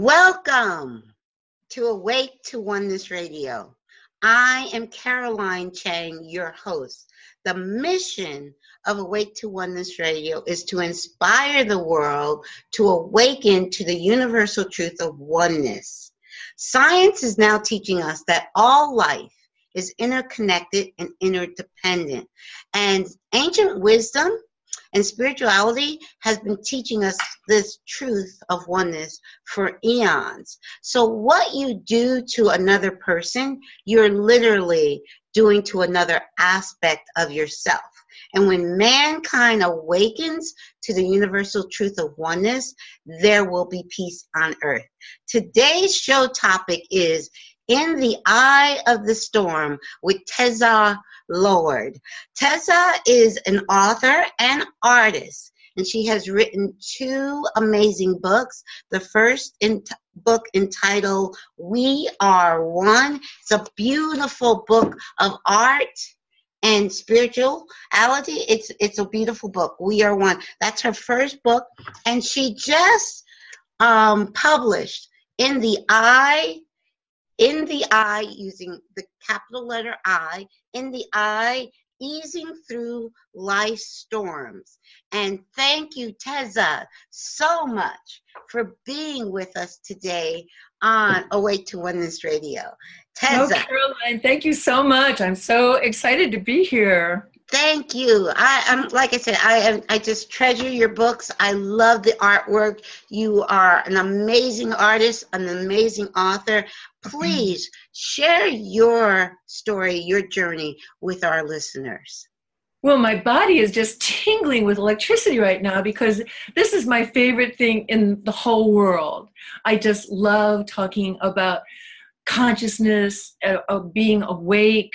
Welcome to Awake to Oneness Radio. I am Caroline Chang, your host. The mission of Awake to Oneness Radio is to inspire the world to awaken to the universal truth of oneness. Science is now teaching us that all life is interconnected and interdependent. And ancient wisdom and spirituality has been teaching us this truth of oneness for eons. So, what you do to another person, you're literally doing to another aspect of yourself. And when mankind awakens to the universal truth of oneness, there will be peace on earth. Today's show topic is In the I of the Storm with Teza Lord. Teza is an author and artist, and she has written two amazing books. The first in t- book entitled We Are One. It's a beautiful book of art and spirituality. It's it's a beautiful book. We Are One. That's her first book, and she just um, published in the I in the I using the capital letter I, in the I, easing through life's storms. And thank you, Teza, so much for being with us today on Awake to Oneness Radio. Teza. Oh, Caroline, thank you so much. I'm so excited to be here. Thank you. I am like I said, I am I just treasure your books. I love the artwork. You are an amazing artist, an amazing author. Please share your story, your journey with our listeners. Well, my body is just tingling with electricity right now because this is my favorite thing in the whole world. I just love talking about consciousness, uh, of being awake,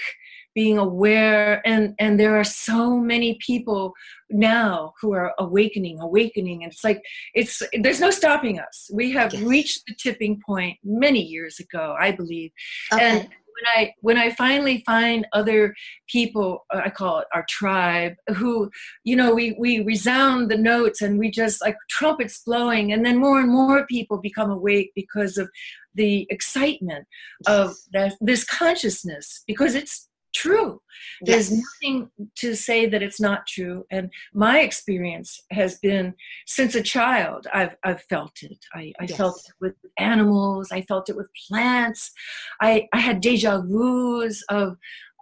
being aware and and there are so many people now who are awakening awakening and it's like it's there's no stopping us we have yes. reached the tipping point many years ago i believe okay. and when I when I finally find other people, uh, I call it our tribe, who you know we we resound the notes and we just like trumpets blowing, and then more and more people become awake because of the excitement of that this consciousness because it's true. Yes. There's nothing to say that it's not true. And my experience has been since a child, I've, I've felt it. I, I yes. felt it with animals, I felt it with plants. I, I had deja vus of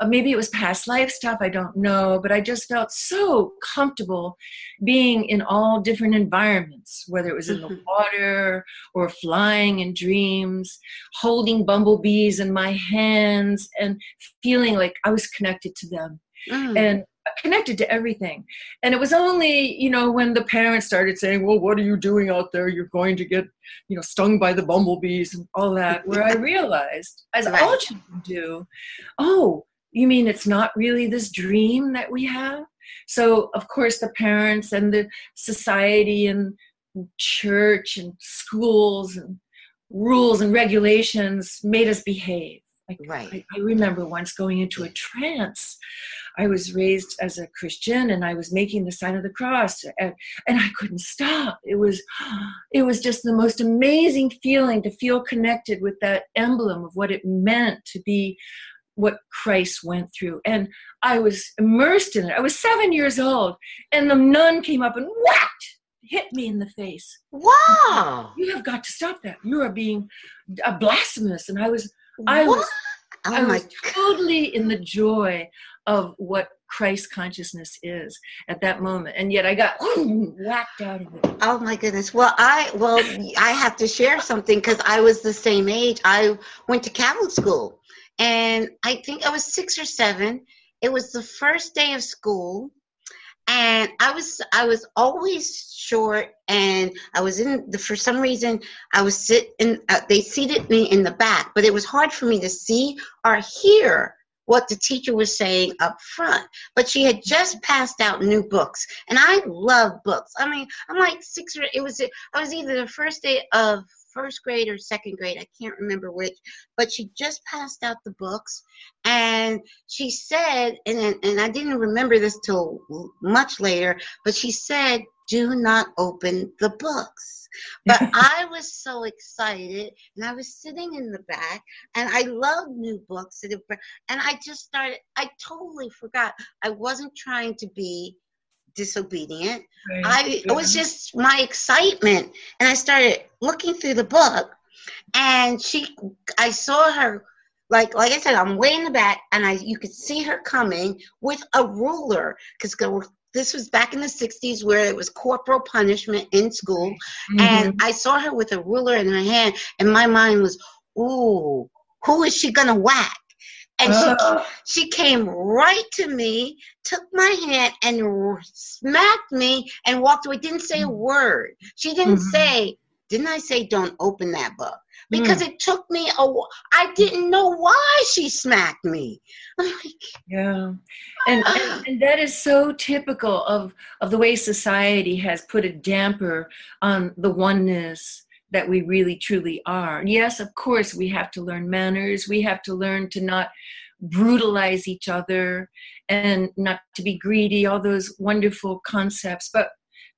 maybe it was past life stuff, I don't know, but I just felt so comfortable being in all different environments, whether it was in the mm-hmm. water or flying in dreams, holding bumblebees in my hands and feeling like I was connected to them. Mm. And connected to everything. And it was only, you know, when the parents started saying, well, what are you doing out there? You're going to get, you know, stung by the bumblebees and all that, where I realized, as right. all children do, oh, you mean it's not really this dream that we have? So, of course, the parents and the society and church and schools and rules and regulations made us behave. Like, right. I, I, remember once going into a trance. I was raised as a Christian and I was making the sign of the cross and, and I couldn't stop. It was it was just the most amazing feeling to feel connected with that emblem of what it meant to be what Christ went through. And I was immersed in it. I was seven years old, and the nun came up and whacked, hit me in the face. Wow! You have got to stop that. You are being a blasphemous. And I was, I was, oh I was totally in the joy of what Christ consciousness is at that moment. And yet I got whacked out of it. Oh my goodness. Well, I well I have to share something because I was the same age. I went to Catholic school and I think I was six or seven. It was the first day of school, and I was I was always short, and I was in the for some reason I was sitting. Uh, they seated me in the back, but it was hard for me to see or hear what the teacher was saying up front. But she had just passed out new books, and I love books. I mean, I'm like six or it was. I was either the first day of first grade or second grade, I can't remember which, but she just passed out the books and she said, and, and I didn't remember this till much later, but she said, do not open the books. But I was so excited, and I was sitting in the back, and I love new books, and I just started. I totally forgot. I wasn't trying to be disobedient. Right. I it was just my excitement, and I started looking through the book, and she, I saw her like like I said, I'm way in the back, and I you could see her coming with a ruler because this was back in the 60s where it was corporal punishment in school, mm-hmm. and I saw her with a ruler in her hand, and my mind was, "Ooh, who is she gonna whack?" And uh. she she came right to me, took my hand, and smacked me, and walked away. Didn't say a mm. word. She didn't mm-hmm. say, "Didn't I say don't open that book?" because mm. it took me a I didn't know why she smacked me. yeah. And, and, and that is so typical of of the way society has put a damper on the oneness that we really truly are. Yes, of course we have to learn manners. We have to learn to not brutalize each other and not to be greedy, all those wonderful concepts, but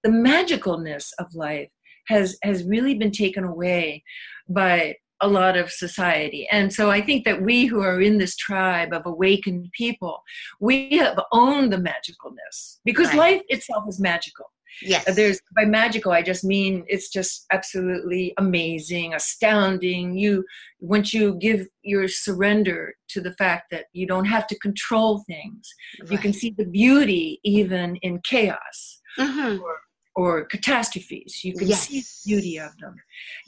the magicalness of life has has really been taken away by a lot of society. And so I think that we who are in this tribe of awakened people, we have owned the magicalness because right. life itself is magical. Yes. There's by magical, I just mean it's just absolutely amazing, astounding. You once you give your surrender to the fact that you don't have to control things, right. you can see the beauty even in chaos. Mm-hmm. Or or catastrophes. You can yes. see the beauty of them.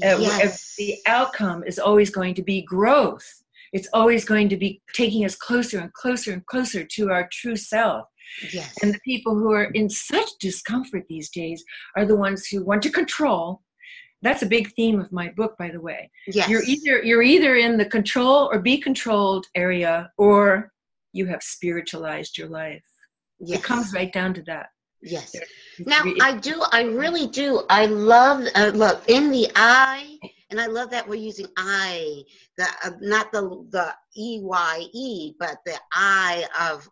Uh, yes. The outcome is always going to be growth. It's always going to be taking us closer and closer and closer to our true self. Yes. And the people who are in such discomfort these days are the ones who want to control. That's a big theme of my book, by the way. Yes. You're either you're either in the control or be controlled area, or you have spiritualized your life. Yes. It comes right down to that. Yes. Now I do. I really do. I love. Uh, look in the I, and I love that we're using I, the uh, not the the E Y E, but the eye of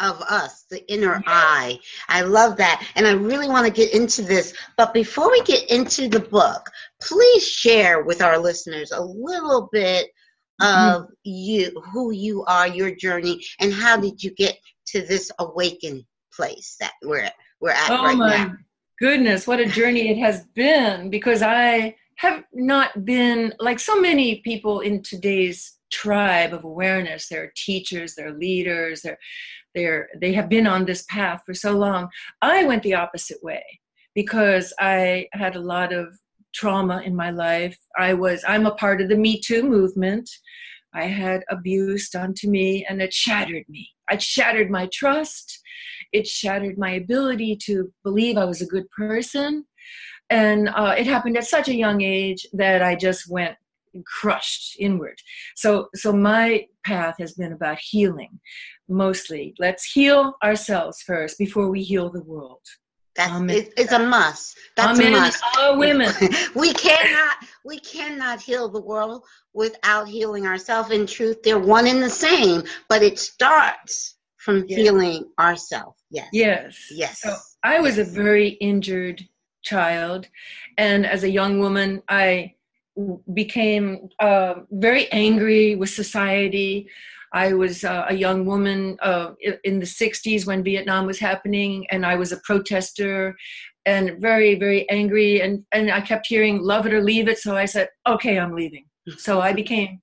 of us, the inner eye. I love that. And I really want to get into this. But before we get into the book, please share with our listeners a little bit mm-hmm. of you, who you are, your journey, and how did you get to this awaken place that we're we're at oh right my now. goodness what a journey it has been because i have not been like so many people in today's tribe of awareness There are teachers there are leaders they're they're they have been on this path for so long. I went the opposite way because i had a lot of trauma in my life. I was i'm a part of the me too movement. I had abuse done to me and it shattered me. It shattered my trust. It shattered my ability to believe I was a good person. And uh, it happened at such a young age that I just went crushed inward. So, so my path has been about healing, mostly. Let's heal ourselves first before we heal the world. That's it, it's a must. That's Amen. a must. All women. we cannot we cannot heal the world without healing ourselves. In truth, they're one and the same, but it starts from yes. healing ourselves. Yes. Yes. Yes. So I was yes. a very injured child, and as a young woman, I became uh, very angry with society. I was uh, a young woman uh, in the 60s when Vietnam was happening, and I was a protester and very, very angry. And, and I kept hearing, love it or leave it. So I said, okay, I'm leaving. So I became,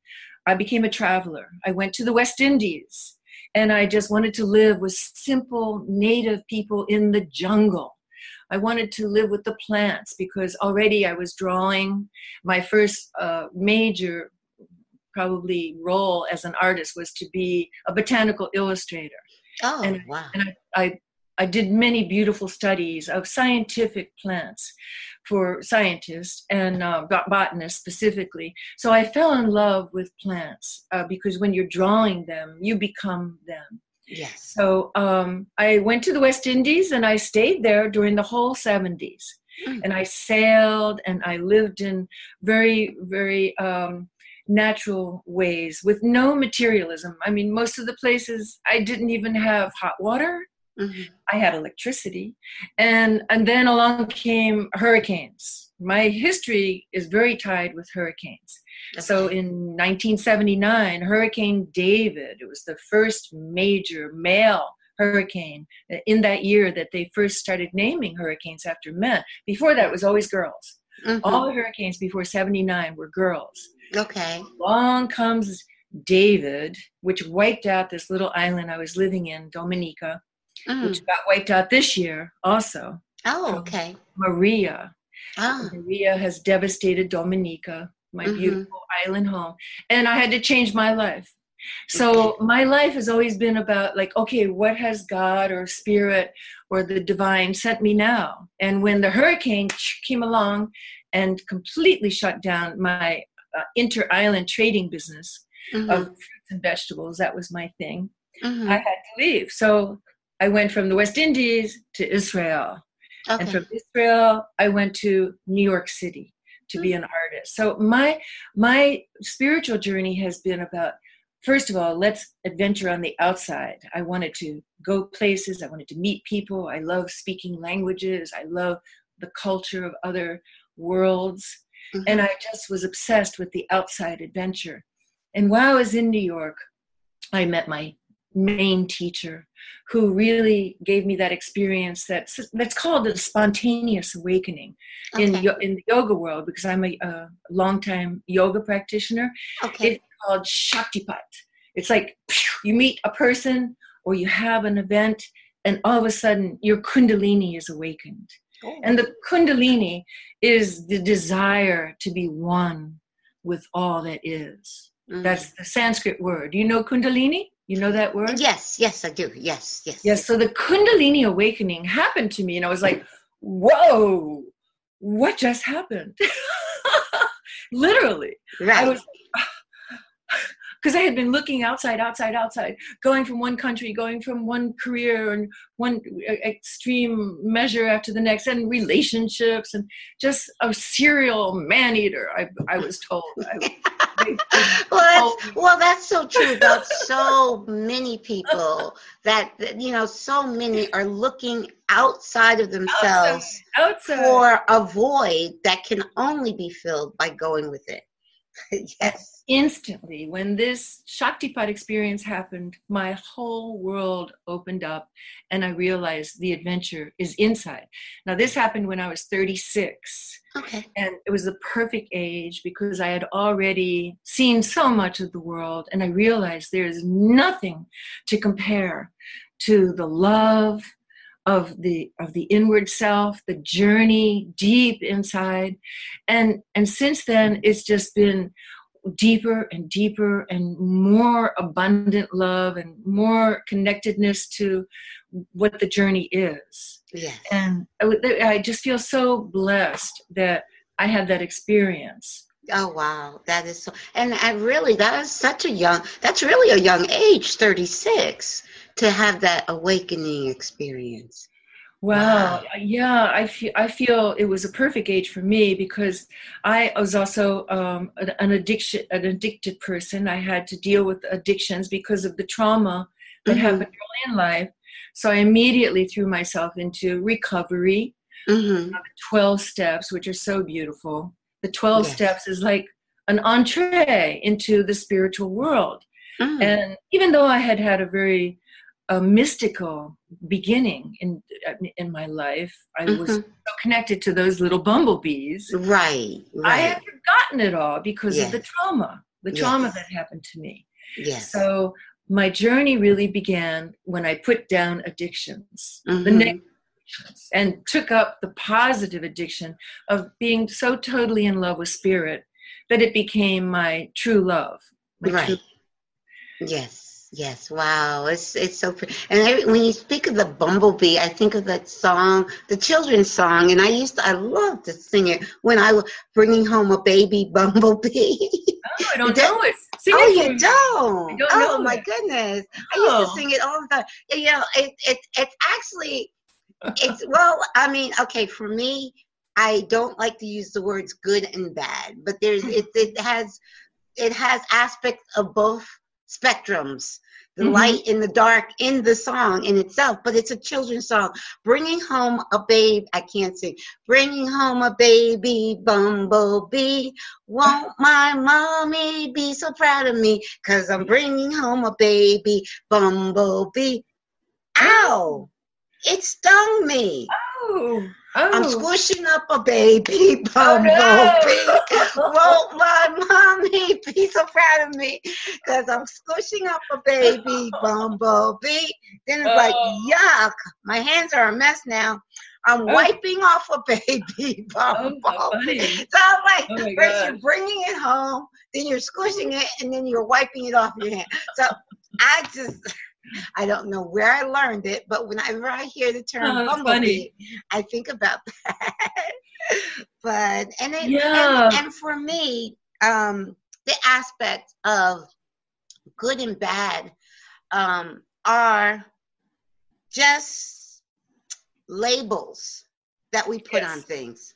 I became a traveler. I went to the West Indies and I just wanted to live with simple native people in the jungle. I wanted to live with the plants because already I was drawing. My first uh, major, probably role as an artist was to be a botanical illustrator. Oh, and, wow. And I, I, I did many beautiful studies of scientific plants for scientists and uh, botanists specifically. So I fell in love with plants uh, because when you're drawing them, you become them. Yes. So um, I went to the West Indies and I stayed there during the whole 70s. Mm. And I sailed and I lived in very, very um, natural ways with no materialism. I mean, most of the places I didn't even have hot water mm-hmm. I had electricity, and and then along came hurricanes. My history is very tied with hurricanes. So in 1979, Hurricane David, it was the first major male hurricane in that year that they first started naming hurricanes after men. Before that, it was always girls. Mm-hmm. All the hurricanes before 79 were girls. Okay. Along comes David, which wiped out this little island I was living in, Dominica, mm. which got wiped out this year also. Oh, okay. Maria. Oh. Maria has devastated Dominica, my mm-hmm. beautiful island home. And I had to change my life. So my life has always been about like, okay, what has God or spirit or the divine sent me now? And when the hurricane came along and completely shut down my uh, inter-island trading business mm-hmm. of fruits and vegetables, that was my thing. Mm-hmm. I had to leave. So I went from the West Indies to Israel. Okay. And from Israel, I went to New York City to be mm. an artist. So my my spiritual journey has been about first of all, let's adventure on the outside. I wanted to go places, I wanted to meet people. I love speaking languages. I love the culture of other worlds. Mm-hmm. And I just was obsessed with the outside adventure. And while I was in New York, I met my main teacher who really gave me that experience that's that's called the spontaneous awakening okay. in in the yoga world because I'm a, a longtime yoga practitioner. Okay. It's called Shaktipat. It's like you meet a person or you have an event and all of a sudden your kundalini is awakened. Oh. And the kundalini is the desire to be one with all that is. Mm. That's the Sanskrit word. You know kundalini? You know that word? Yes, yes, I do. Yes, yes. Yes, so the Kundalini awakening happened to me, and I was like, whoa, what just happened? Literally. Right. I was because I had been looking outside, outside, outside, going from one country, going from one career and one extreme measure after the next, and relationships, and just a serial man eater. I, I was told. I, well, that's, well, that's so true about so many people that you know. So many are looking outside of themselves outside, outside. for a void that can only be filled by going with it. yes instantly when this shaktipat experience happened my whole world opened up and i realized the adventure is inside. Now this happened when i was 36 okay. And it was the perfect age because i had already seen so much of the world and i realized there's nothing to compare to the love of the of the inward self the journey deep inside. And and since then it's just been deeper and deeper and more abundant love and more connectedness to what the journey is. Yes. And I, I just feel so blessed that I had that experience. Oh wow, that is so, and I really that is such a young. That's really a young age, thirty six, to have that awakening experience. Wow. wow. Yeah, I feel I feel it was a perfect age for me because I was also um, an addiction an addicted person. I had to deal with addictions because of the trauma that mm-hmm. happened early in life. So I immediately threw myself into recovery. Mm-hmm. Uh, Twelve steps, which are so beautiful. The twelve yes. steps is like an entree into the spiritual world. Mm. And even though I had had a very a mystical beginning in in my life. I mm-hmm. was so connected to those little bumblebees. Right, right. I had forgotten it all because yes. of the trauma, the trauma yes. that happened to me. Yes. So my journey really began when I put down addictions, mm-hmm. the negative addictions, and took up the positive addiction of being so totally in love with spirit that it became my true love. My right. True- yes Yes, wow, it's it's so pretty. And I, when you speak of the bumblebee, I think of that song, the children's song, and I used to, I love to sing it when I was bringing home a baby bumblebee. Oh, I don't know it. Sing oh, it you don't? don't oh my it. goodness, I used to oh. sing it all the time. You know, it it it's actually it's well, I mean, okay, for me, I don't like to use the words good and bad, but there's hmm. it it has it has aspects of both spectrums the Mhm. light in the dark in the song in itself, but it's a children's song. Bringing home a babe, I can't sing. Bringing home a baby bumblebee. Won't my mommy be so proud of me? Cause I'm bringing home a baby bumblebee. Ow! It stung me. Oh, I'm oh. squishing up a baby Oh, bumblebee. no. Won't my mommy be so proud of me? Because I'm squishing up a baby bumblebee. Then it's like, Oh. yuck. My hands are a mess now. I'm Oh. wiping off a baby Oh, bumblebee. funny. So I'm like, Oh first you're bringing it home, then you're squishing it, and then you're wiping it off your hand. So I just, I don't know where I learned it, but whenever I hear the term Oh, bumblebee, I think about that. but and it, Yeah. and, and for me, um, the aspect of good and bad um, are just labels that we put Yes. on things.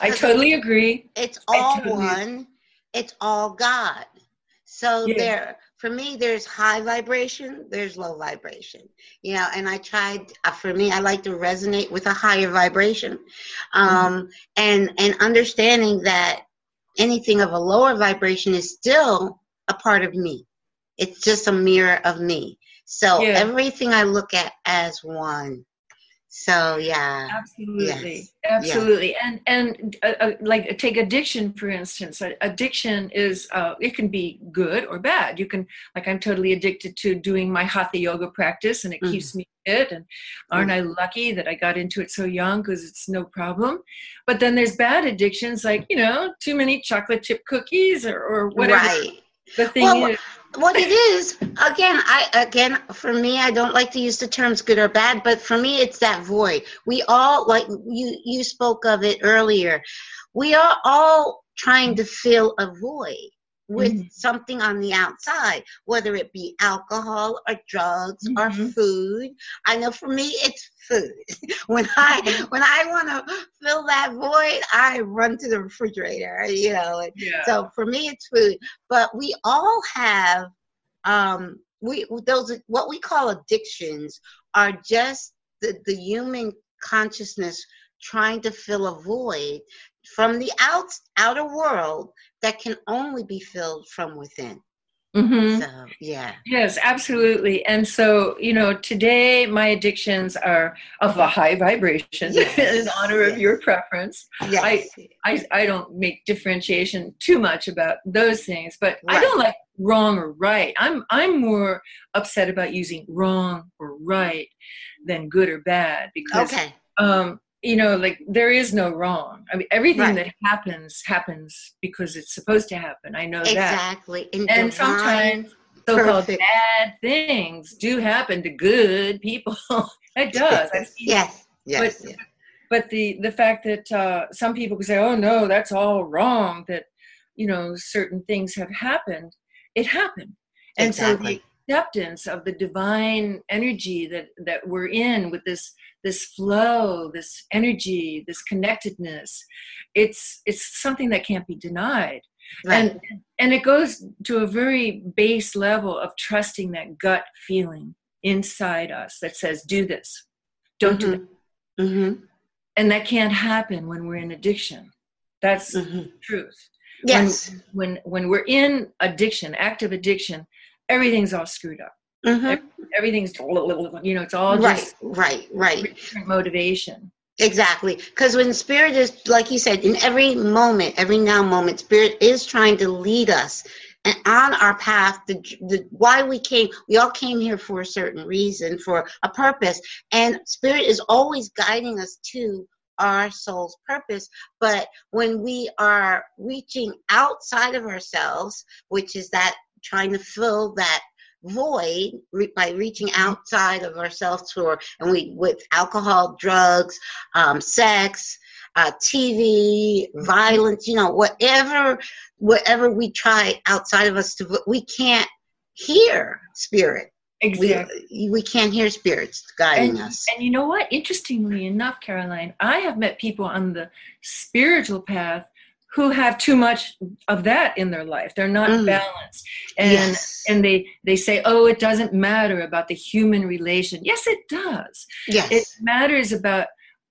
I totally agree. It's all totally- one. It's all God. So Yeah. there, for me, there's high vibration. There's low vibration. You know, and I tried. Uh, for me, I like to resonate with a higher vibration, um, and and understanding that anything of a lower vibration is still a part of me. It's just a mirror of me. So Yeah. everything I look at as one. So yeah. Absolutely, Yes. absolutely, and and uh, uh, like take addiction for instance. Uh, Addiction is uh, it can be good or bad. You can like I'm totally addicted to doing my hatha yoga practice, and it Mhm. keeps me fit. And aren't I lucky that I got into it so young because it's no problem. But then there's bad addictions like you know too many chocolate chip cookies or, or whatever Right. the thing Well, is. What it is. Again i again for me i don't like to use the terms good or bad but for me it's that void. We all like you you spoke of it earlier. We are all trying to fill a void with Mhm. something on the outside whether it be alcohol or drugs or Mhm. food i know for me it's food when i when i want to fill that void i run to the refrigerator you know Yeah. so for me, it's food. But we all have um, we those what we call addictions are just the, the human consciousness trying to fill a void from the out, outer world that can only be filled from within. Mhm. So yeah, Yes, absolutely. And so, you know, today my addictions are of a high vibration Yes, in honor of yes. your preference. yes, I, I I don't make differentiation too much about those things, but I don't like wrong or right. I'm I'm more upset about using wrong or right than good or bad because okay, um you know like there is no wrong. I mean everything Right. that happens happens because it's supposed to happen. I know that. exactly. And, sometimes so-called perfect. bad things do happen to good people. it does. I've yes, yes, But- yes. But the the fact that uh, some people can say, "Oh no, that's all wrong," that you know certain things have happened. It happened, and so Exactly. the acceptance of the divine energy that that we're in with this this flow, this energy, this connectedness, it's it's something that can't be denied. Right. and and it goes to a very base level of trusting that gut feeling inside us that says do this. Don't do that. Hmm and that can't happen when we're in addiction. That's the hmm truth Yes. when when we're in addiction active addiction everything's all screwed up hmm everything's you know it's all Right, just right, right. different motivation Exactly. Because when spirit is, like you said, in every moment, every now moment, spirit is trying to lead us and on our path. The, the why we came, we all came here for a certain reason, for a purpose, and spirit is always guiding us to our soul's purpose. But when we are reaching outside of ourselves, which is that trying to fill that void re- by reaching outside of ourselves for and we with alcohol drugs um, sex uh, tv violence you know whatever whatever we try outside of us to we can't hear spirit. Exactly. we, we can't hear spirits guiding and, us. and you know what? Interestingly enough, Caroline, I have met people on the spiritual path who have too much of that in their life they're not mm. balanced and yes. and they they say oh it doesn't matter about the human relation yes it does yes it matters about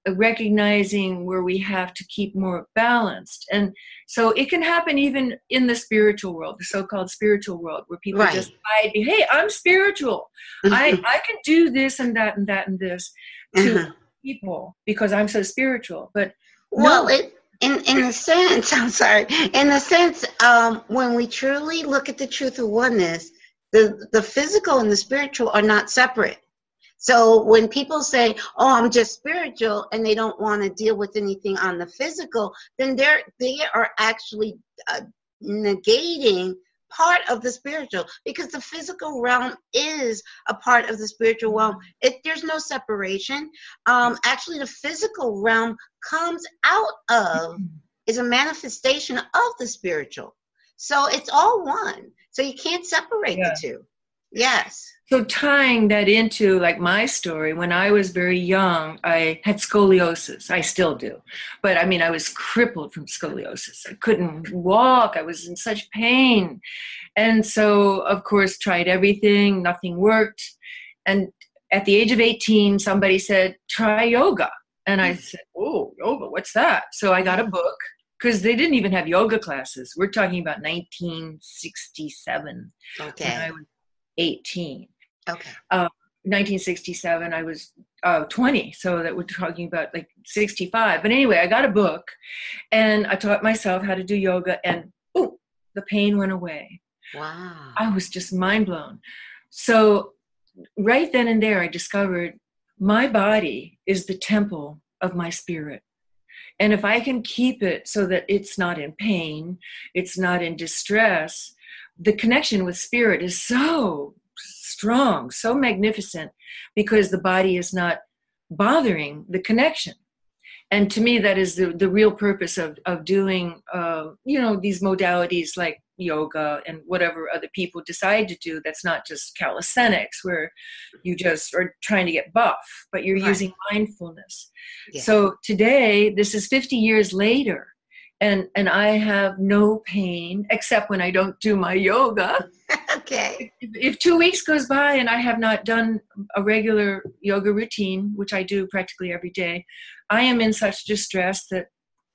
recognizing where we have to keep more balanced and so it can happen even in the spiritual world the so-called spiritual world where people right. just hide hey i'm spiritual mm-hmm. i i can do this and that and that and this to mm-hmm. people because i'm so spiritual but well no. it in in a sense i'm sorry. In a sense um when we truly look at the truth of oneness the the physical and the spiritual are not separate. So when people say, "Oh, I'm just spiritual," and they don't want to deal with anything on the physical, then they're they are actually uh, negating part of the spiritual because the physical realm is a part of the spiritual realm. It, there's no separation. Um, actually, the physical realm comes out of is a manifestation of the spiritual. So it's all one. So you can't separate yeah. the two. Yes. So tying that into like my story, when I was very young, I had scoliosis. I still do. But I mean, I was crippled from scoliosis. I couldn't walk. I was in such pain. And so, of course, tried everything, nothing worked. And at the age of 18, somebody said, try yoga. And I said, oh, yoga, what's that? So I got a book because they didn't even have yoga classes. We're talking about 1967. Okay. 18. Okay. Uh, 1967, I was uh, 20, so that we're talking about like 65. But anyway, I got a book and I taught myself how to do yoga, and oh, the pain went away. Wow. I was just mind blown. So, right then and there, I discovered my body is the temple of my spirit. And if I can keep it so that it's not in pain, it's not in distress, the connection with spirit is so strong, so magnificent, because the body is not bothering the connection. And to me, that is the, the real purpose of, of doing, uh, you know, these modalities like yoga and whatever other people decide to do. That's not just calisthenics where you just are trying to get buff, but you're right. using mindfulness. Yeah. So today, this is 50 years later, and and I have no pain except when I don't do my yoga. okay. If, if, two weeks goes by and I have not done a regular yoga routine, which I do practically every day, I am in such distress that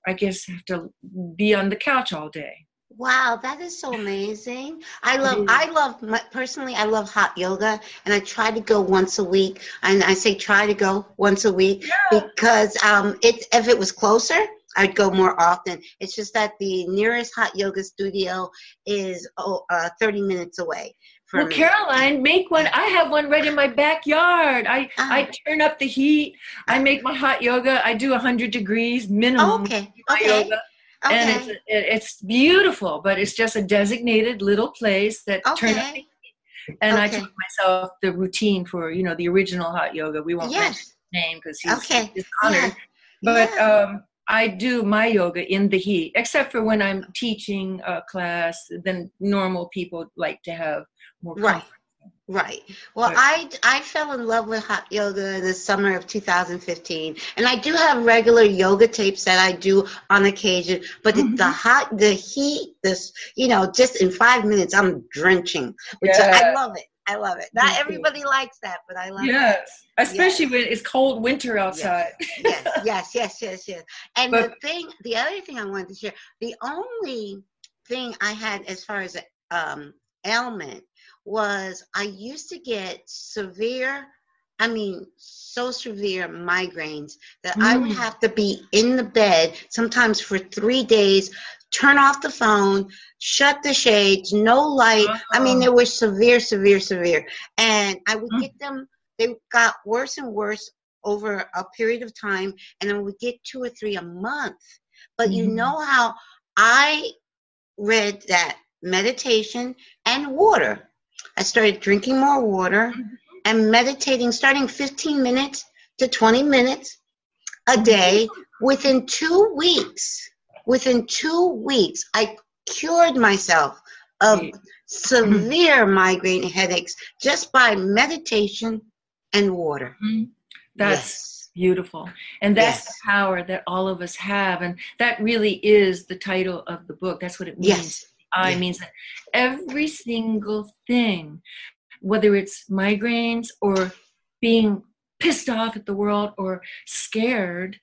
I guess I have to be on the couch all day. Wow, that is so amazing. I love, I love, my, personally, I love hot yoga and I try to go once a week. And I say try to go once a week yeah. because um, it, if it was closer, I'd go more often. It's just that the nearest hot yoga studio is oh, uh, 30 minutes away. Well, me. Caroline, make one. I have one right in my backyard. I uh, I turn up the heat. I make my hot yoga. I do 100 degrees minimum. Okay. Okay. Yoga. Okay. And it's, it's beautiful, but it's just a designated little place that okay. turn up the heat. And okay. I told myself the routine for you know the original hot yoga. We won't yes. mention his name because he's, okay. he's honored. Yeah. But yeah. um, I do my yoga in the heat, except for when I'm teaching a class. Then normal people like to have more comfort. Right. Right. Well, but, I I fell in love with hot yoga the summer of 2015, and I do have regular yoga tapes that I do on occasion. But mm-hmm. the, the, hot, the heat, this you know, just in five minutes, I'm drenching, which yeah. I love it. I love it. Not everybody likes that, but I love yes. it. Yes, especially when it's cold winter outside. Yes, yes, yes, yes, yes. And but, the thing, the other thing I wanted to share, the only thing I had as far as um, ailment was I used to get severe, I mean, so severe migraines that mm. I would mm. have to be in the bed sometimes for three days turn off the phone, shut the shades, no light. Uh-huh. I mean, uh-huh. they were severe, severe, severe. And I would mm. get them, they got worse and worse over a period of time, and then we would get two or three a month. But mm. you mm-hmm. know how I read that meditation and water. I started drinking more water mm-hmm. and meditating, starting 15 minutes to 20 minutes a day. Within two weeks, Within two weeks, I cured myself of severe migraine headaches just by meditation and water. Mm-hmm. That's yes. Beautiful. And that's Yes. the power that all of us have. And that really is the title of the book. That's what it means. Yes. I Yeah. means that every single thing, whether it's migraines or being pissed off at the world or scared,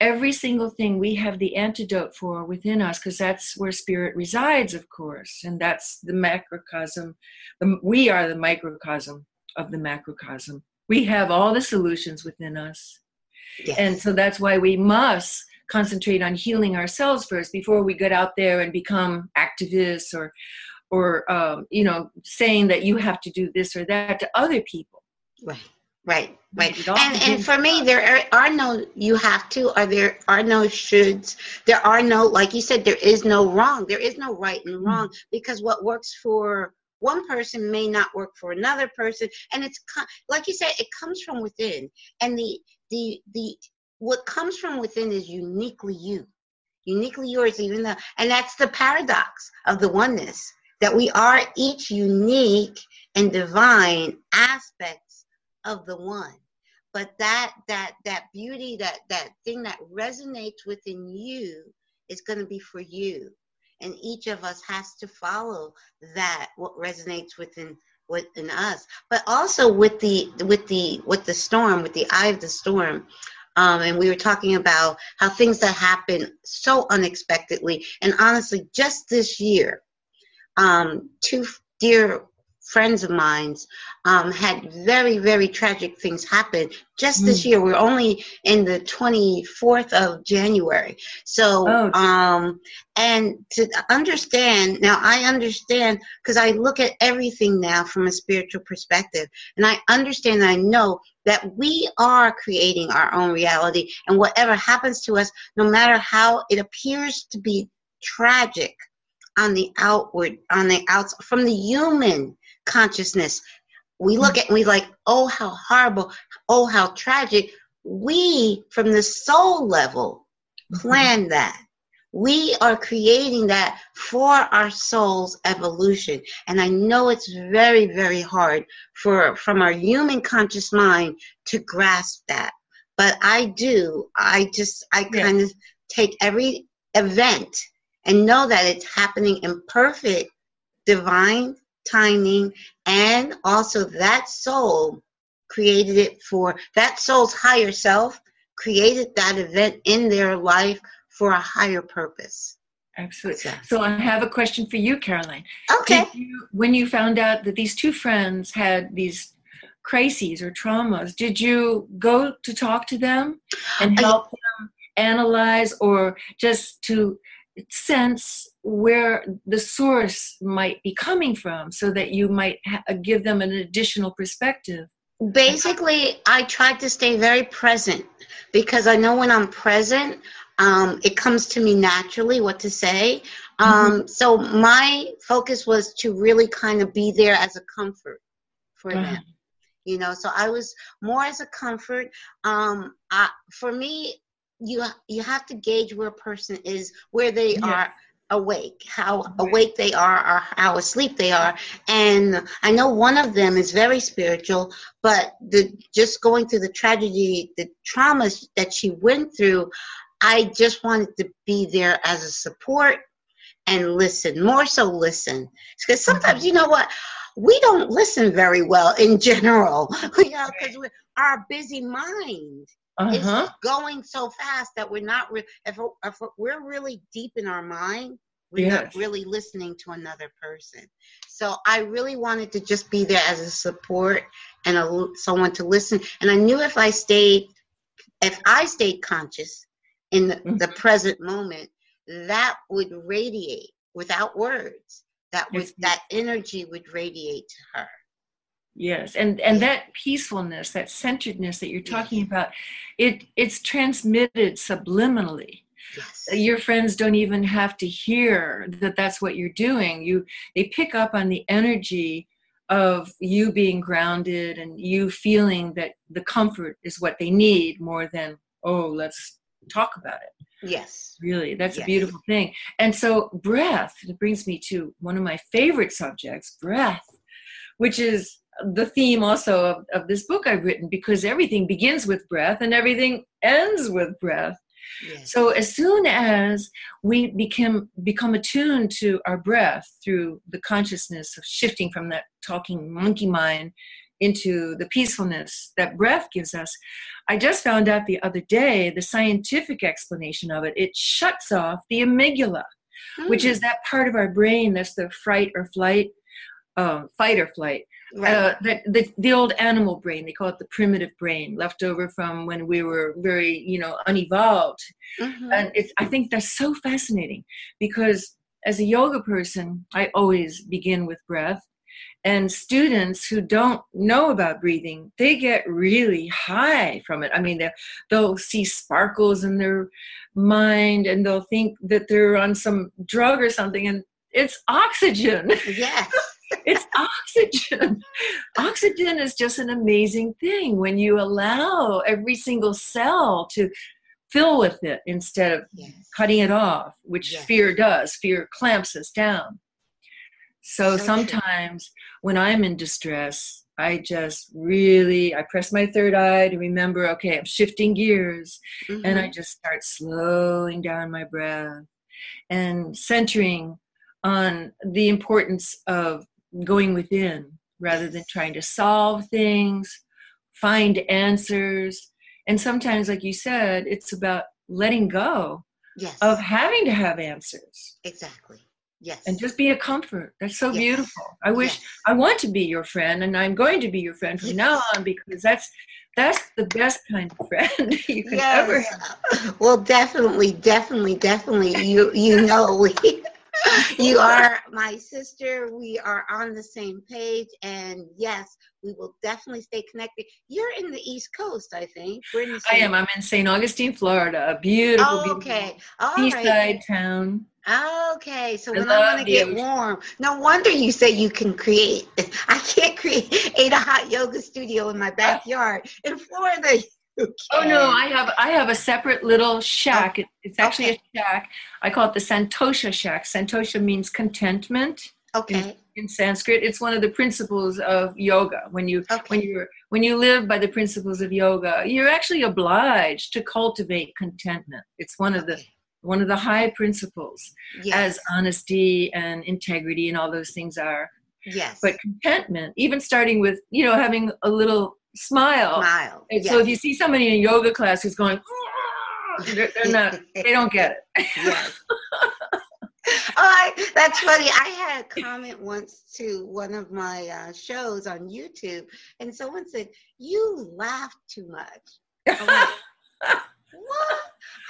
every single thing we have the antidote for within us because that's where spirit resides, of course. And that's the macrocosm. The, we are the microcosm of the macrocosm. We have all the solutions within us. Yes. And so that's why we must concentrate on healing ourselves first before we get out there and become activists or, or um, you know, saying that you have to do this or that to other people. Right, right, right. And and for me, there are, are no you have to, or there are no shoulds. There are no, like you said, there is no wrong. There is no right and wrong because what works for one person may not work for another person, and it's like you said, it comes from within, and the the the what comes from within is uniquely you, uniquely yours. Even though, and that's the paradox of the oneness that we are each unique and divine aspects of the one. But that that that beauty that that thing that resonates within you is going to be for you. And each of us has to follow that what resonates within within us. But also with the with the with the storm with the eye of the storm um, and we were talking about how things that happen so unexpectedly. And honestly just this year um, two dear friends of mine's um, had very, very tragic things happen just this year. We're only in the 24th of January. So, Oh. um, and to understand, now I understand because I look at everything now from a spiritual perspective, and I understand, and I know that we are creating our own reality, and whatever happens to us, no matter how it appears to be tragic on the outward, on the outside, from the human consciousness. We look at we like, oh how horrible, oh how tragic. We from the soul level mm-hmm. plan that. We are creating that for our soul's evolution. And I know it's very, very hard for from our human conscious mind to grasp that. But I do. I just I Yeah. kind of take every event and know that it's happening in perfect divine timing and also that soul created it for that soul's higher self created that event in their life for a higher purpose Absolutely. So I have a question for you, Caroline. okay Did you, when you found out that these two friends had these crises or traumas, did you go to talk to them and uh, I- help them analyze or just to sense where the source might be coming from so that you might ha- give them an additional perspective? basically i tried to stay very present because i know when i'm present um, it comes to me naturally what to say. Um, so my focus was to really kind of be there as a comfort for them you know. So i was more as a comfort. Um I, for me you you have to gauge where a person is where they Yeah. are awake how awake they are or how asleep they are. And i know one of them is very spiritual but the just going through the tragedy the traumas that she went through i just wanted to be there as a support and listen more so listen. Because sometimes you know what? We don't listen very well in general. You know because our busy mind Uh-huh. going so fast that we're not re- if, if we're really deep in our mind we're not really listening to another person so i really wanted to just be there as a support and a, someone to listen and i knew if i stayed if i stayed conscious in the, Mhm. the present moment that would radiate without words that would Yes. that energy would radiate to her Yes, and and that peacefulness, that centeredness that you're talking about, it it's transmitted subliminally. yes Your friends don't even have to hear that that's what you're doing. You they pick up on the energy of you being grounded and you feeling that the comfort is what they need more than oh let's talk about it yes really that's Yes. a beautiful thing and so breath it brings me to one of my favorite subjects breath which is the theme also of, of this book I've written because everything begins with breath and everything ends with breath. Yes. So as soon as we become become attuned to our breath through the consciousness of shifting from that talking monkey mind into the peacefulness that breath gives us, I just found out the other day the scientific explanation of it. It shuts off the amygdala, mm. which is that part of our brain that's the fright or flight, uh, fight or flight Right. Uh, the, the, the old animal brain, they call it the primitive brain, left over from when we were very, you know, unevolved. Mm-hmm. And it's, I think that's so fascinating because as a yoga person, I always begin with breath. And students who don't know about breathing, they get really high from it. I mean, they'll see sparkles in their mind and they'll think that they're on some drug or something. And it's oxygen. Yes it's oxygen. oxygen is just an amazing thing when you allow every single cell to fill with it instead of yes. cutting it off, which yes. fear does. Fear clamps us down. So, so sometimes true. when I'm in distress, I just really I press my third eye to remember, okay, I'm shifting gears mm-hmm. and I mm-hmm. just start slowing down my breath and centering on the importance of going within rather than trying to solve things, find answers. And sometimes, like you said, it's about letting go yes. of having to have answers. Exactly. Yes. And just be a comfort. That's so yes. beautiful. I wish yes. I want to be your friend and I'm going to be your friend from yes. now on because that's that's the best kind of friend you can ever have. Well definitely, definitely, definitely you you know we you are my sister. We are on the same page. And yes, we will definitely stay connected. You're in the East Coast, I think. I am. I'm in St. Augustine, Florida. A beautiful, oh, okay. East side town. Okay, so when I, I want to get warm, no wonder you say you can create. I can't create a hot yoga studio in my uh, backyard in Florida. Okay. Oh no, um, I have I have a separate little shack. It, it's actually okay. a shack. I call it the Santosha shack. Santosha means contentment. Okay. In, in Sanskrit, it's one of the principles of yoga. When you okay. when you when you live by the principles of yoga, you're actually obliged to cultivate contentment. It's one of the one of the high principles, yes. as honesty and integrity and all those things are. Yes. But contentment, even starting with you know having a little smile. Smile. Yes. so if you see somebody in yoga class who's going, they're, they're not, they don't get it. yes. oh, I, that's funny. I had a comment once to one of my uh, shows on YouTube, and someone said, "You laugh too much." Like, what?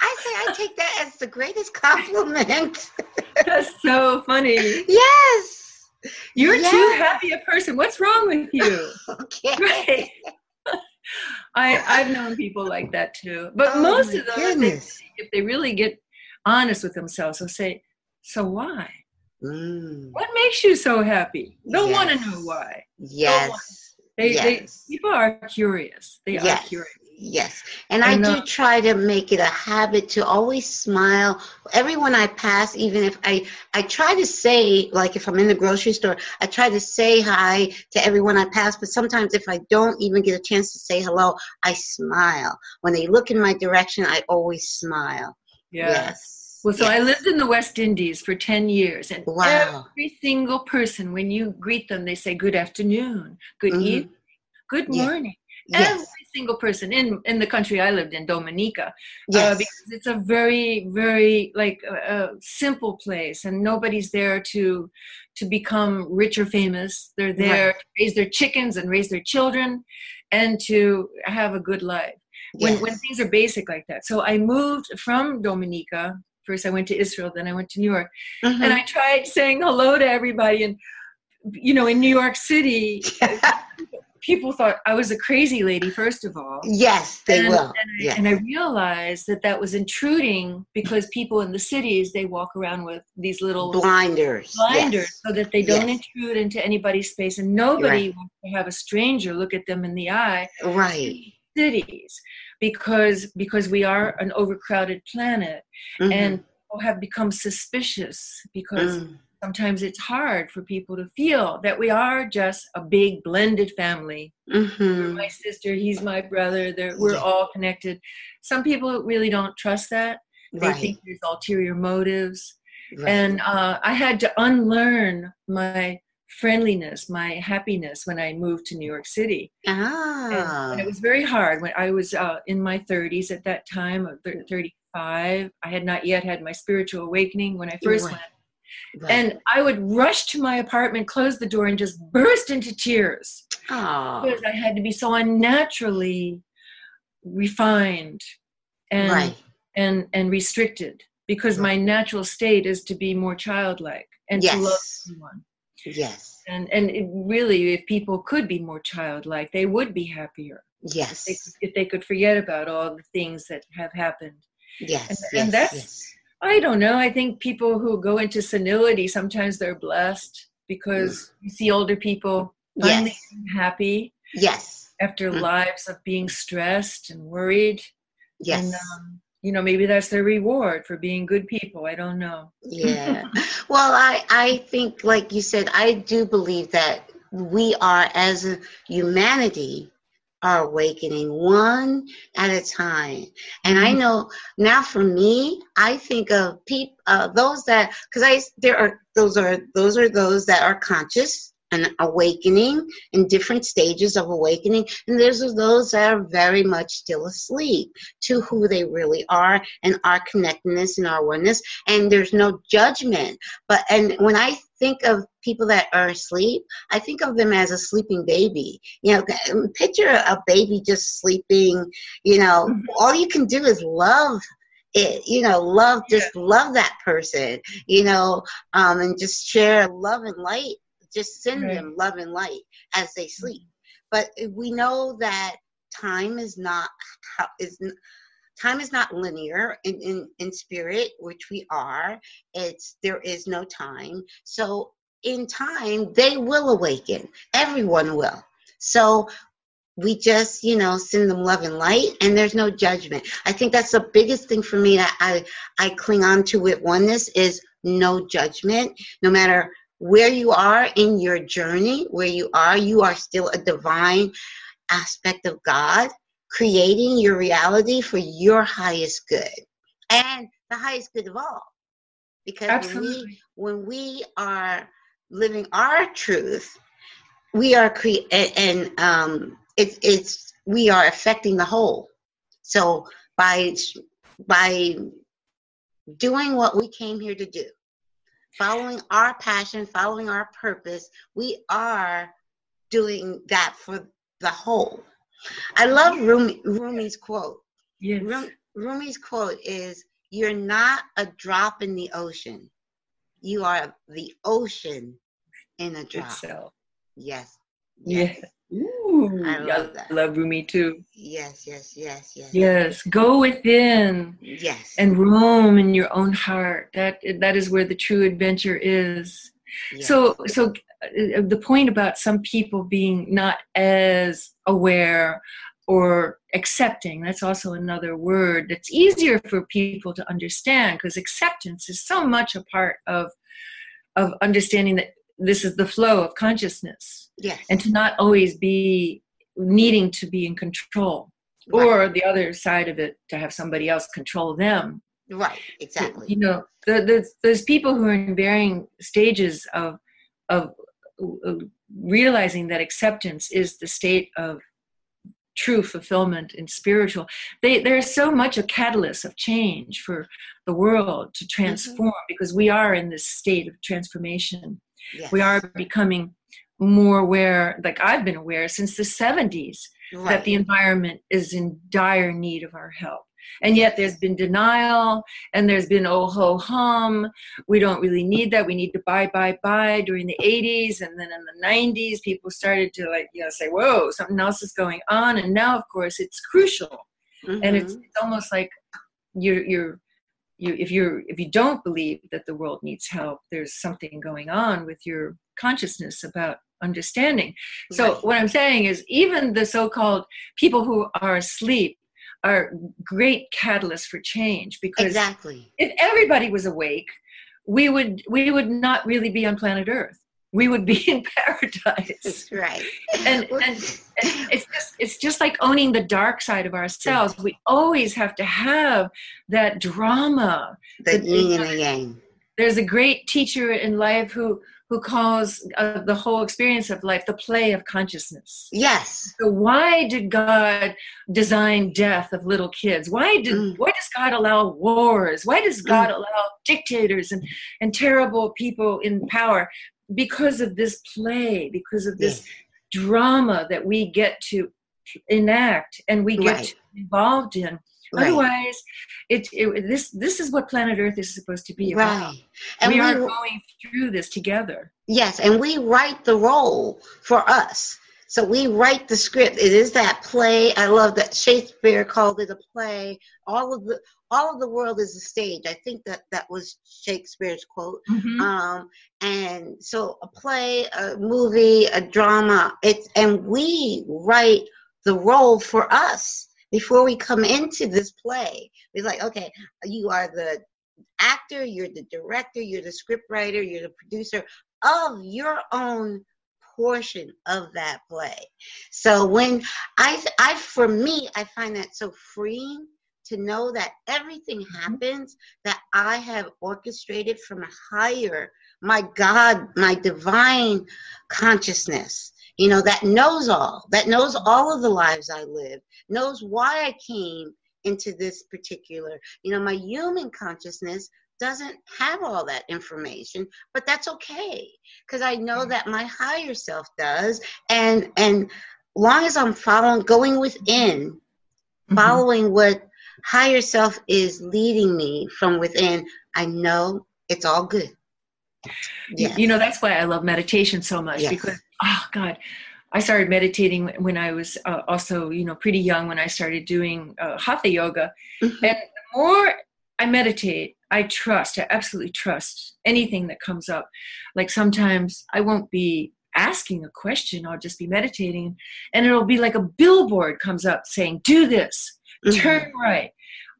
I say I take that as the greatest compliment. That's so funny. Yes. You're yes. too happy a person. What's wrong with you? okay. Right. I I've known people like that too. But oh most of them, they, if they really get honest with themselves, they'll say, "So why? Mm. What makes you so happy?" They'll yes. want to know why. Yes. They, yes. they people are curious. They yes. are curious. Yes. And I, I do try to make it a habit to always smile. Everyone I pass, even if I, I try to say, like if I'm in the grocery store, I try to say hi to everyone I pass. But sometimes if I don't even get a chance to say hello, I smile. When they look in my direction, I always smile. Yeah. Yes. Well, so yes. I lived in the West Indies for 10 years, and wow. every single person, when you greet them, they say, Good afternoon, good mm-hmm. evening, good morning. Yes. Single person in in the country I lived in, Dominica, uh, yes. uh, because it's a very very like a, simple place, and nobody's there to to become rich or famous. They're there right. to raise their chickens and raise their children, and to have a good life. When yes. when things are basic like that. So I moved from Dominica. First, I went to Israel, then I went to New York, mm-hmm. and I tried saying hello to everybody and you know in new york city people thought I was a crazy lady, first of all. Yes, they and, will. And I, yes. and I realized that that was intruding because people in the cities, they walk around with these little blinders. Blinders yes. so that they don't yes. intrude into anybody's space. And nobody right. wants to have a stranger look at them in the eye. Right. Cities. Because because we are an overcrowded planet mm-hmm. and have become suspicious because mm. Sometimes it's hard for people to feel that we are just a big blended family. Mhm. My sister, he's my brother. We're all connected. Some people really don't trust that. They Right. think there's ulterior motives. right. And uh, I had to unlearn my friendliness, my happiness when I moved to New York City. Ah. and it was very hard when I was uh, in my 30s at that time, of 35. I had not yet had my spiritual awakening when I first Right. went. Right. And I would rush to my apartment, close the door, and just burst into tears Aw. because I had to be so unnaturally refined and right. and and restricted because my natural state is to be more childlike and to love Yes. everyone. Yes. And and it really, if people could be more childlike, they would be happier. Yes. They could, if they could forget about all the things that have happened. Yes. and- yes. and that's- yes. I don't know. I think people who go into senility sometimes they're blessed because you see older people finally Yes. happy Yes. after Mm. lives of being stressed and worried. Yes. And um, you know, maybe that's their reward for being good people. I don't know. yeah. Well, I I think like you said, I do believe that we are as a humanity are awakening one at a time. And I Mhm. know now for me, I think of people uh, those that because I there are those are those are those that are conscious and awakening in different stages of awakening. And there's those that are very much still asleep to who they really are and our connectedness and our oneness. And there's no judgment. But and when i think of people that are asleep i think of them as a sleeping baby. You know picture a baby just sleeping you know. Mhm. all you can do is love it you know love just love that person you know um and just share love and light just send Right. them love and light as they mm-hmm. sleep. But we know that time is not is time is not linear in, in in spirit which we are. It's there is no time. So in time they will awaken. Everyone will. So we just you know send them love and light and there's no judgment. I think that's the biggest thing for me that i i cling on to with oneness is no judgment. No matter where you are in your journey where you are you are still a divine aspect of god creating your reality for your highest good and the highest good of all. Because when we when we are living our truth we are cre- and, um it's it's we are affecting the whole. So by by doing what we came here to do following our passion following our purpose we are doing that for the whole i love Rumi, rumi's quote Yes. Rum, Rumi's quote is, "You're not a drop in the ocean. You are the ocean in a drop." Itself. Yes. Yeah. Yes. Ooh, I love that. love Rumi too. Yes. Yes. Yes. Yes. Yes, go within Yes. and roam in your own heart. That that is where the true adventure is. yes. So so uh, the point about some people being not as aware or accepting that's also another word that's easier for people to understand because acceptance is so much a part of of understanding that this is the flow of consciousness yes. and to not always be needing to be in control right. or the other side of it to have somebody else control them right. Exactly. you know the, the, there's people who are in varying stages of of realizing that acceptance is the state of true fulfillment and spiritual they there's so much a catalyst of change for the world to mm-hmm. transform because we are in this state of transformation Yes. we are becoming more aware like i've been aware since the 70s right. that the environment is in dire need of our help. And yet there's been denial and there's been oh ho hum. We don't really need that. We need to buy, buy, buy during the 80s. And then in the 90s, people started to like, you know, say, whoa, something else is going on. And now, of course, it's crucial. And it's, Mhm. it's almost like you're, you're, you, if you're if you don't believe that the world needs help there's something going on with your consciousness about understanding so Right. what I'm saying is, even the so-called people who are asleep are great catalysts for change because exactly. if everybody was awake, we would we would not really be on planet Earth. We would be in paradise. Right. And, and it's just it's just like owning the dark side of ourselves. We always have to have that drama. The yin and the yang. There's a great teacher in life who who calls uh, the whole experience of life the play of consciousness. Yes. So why did God design death of little kids? Why did mm. why does God allow wars? Why does mm. God mm. allow dictators and and terrible people in power? Because of this play, because of this yes. drama that we get to enact and we get right. involved in. Right. Otherwise, it, it, this this is what planet Earth is supposed to be about. Right. And we, we are going through this together. Yes, and we write the role for us. So we write the script. It is that play. I love that Shakespeare called it a play. All of the all of the world is a stage. I think that that was Shakespeare's quote. Mm-hmm. Um, and so a play, a movie, a drama. It's and we write the role for us before we come into this play. We're like, okay, you are the actor, you're the director, you're the scriptwriter, you're the producer of your own portion of that play. So when I, I for me, I find that so freeing to know that everything mm-hmm. happens that I have orchestrated from a higher, my God, my divine consciousness you know, that knows all, that knows all of the lives I live, knows why I came into this particular, you know, my human consciousness doesn't have all that information but that's okay because i know that my higher self does and and long as i'm following going within mm-hmm. following what higher self is leading me from within i know it's all good yes. you know that's why i love meditation so much yes. because oh God, I started meditating when I was uh, also, you know, pretty young when I started doing uh, hatha yoga. Mm-hmm. And the more I meditate, I trust, I absolutely trust anything that comes up. Like sometimes I won't be asking a question, I'll just be meditating, and it'll be like a billboard comes up saying, do this, mm-hmm. turn right,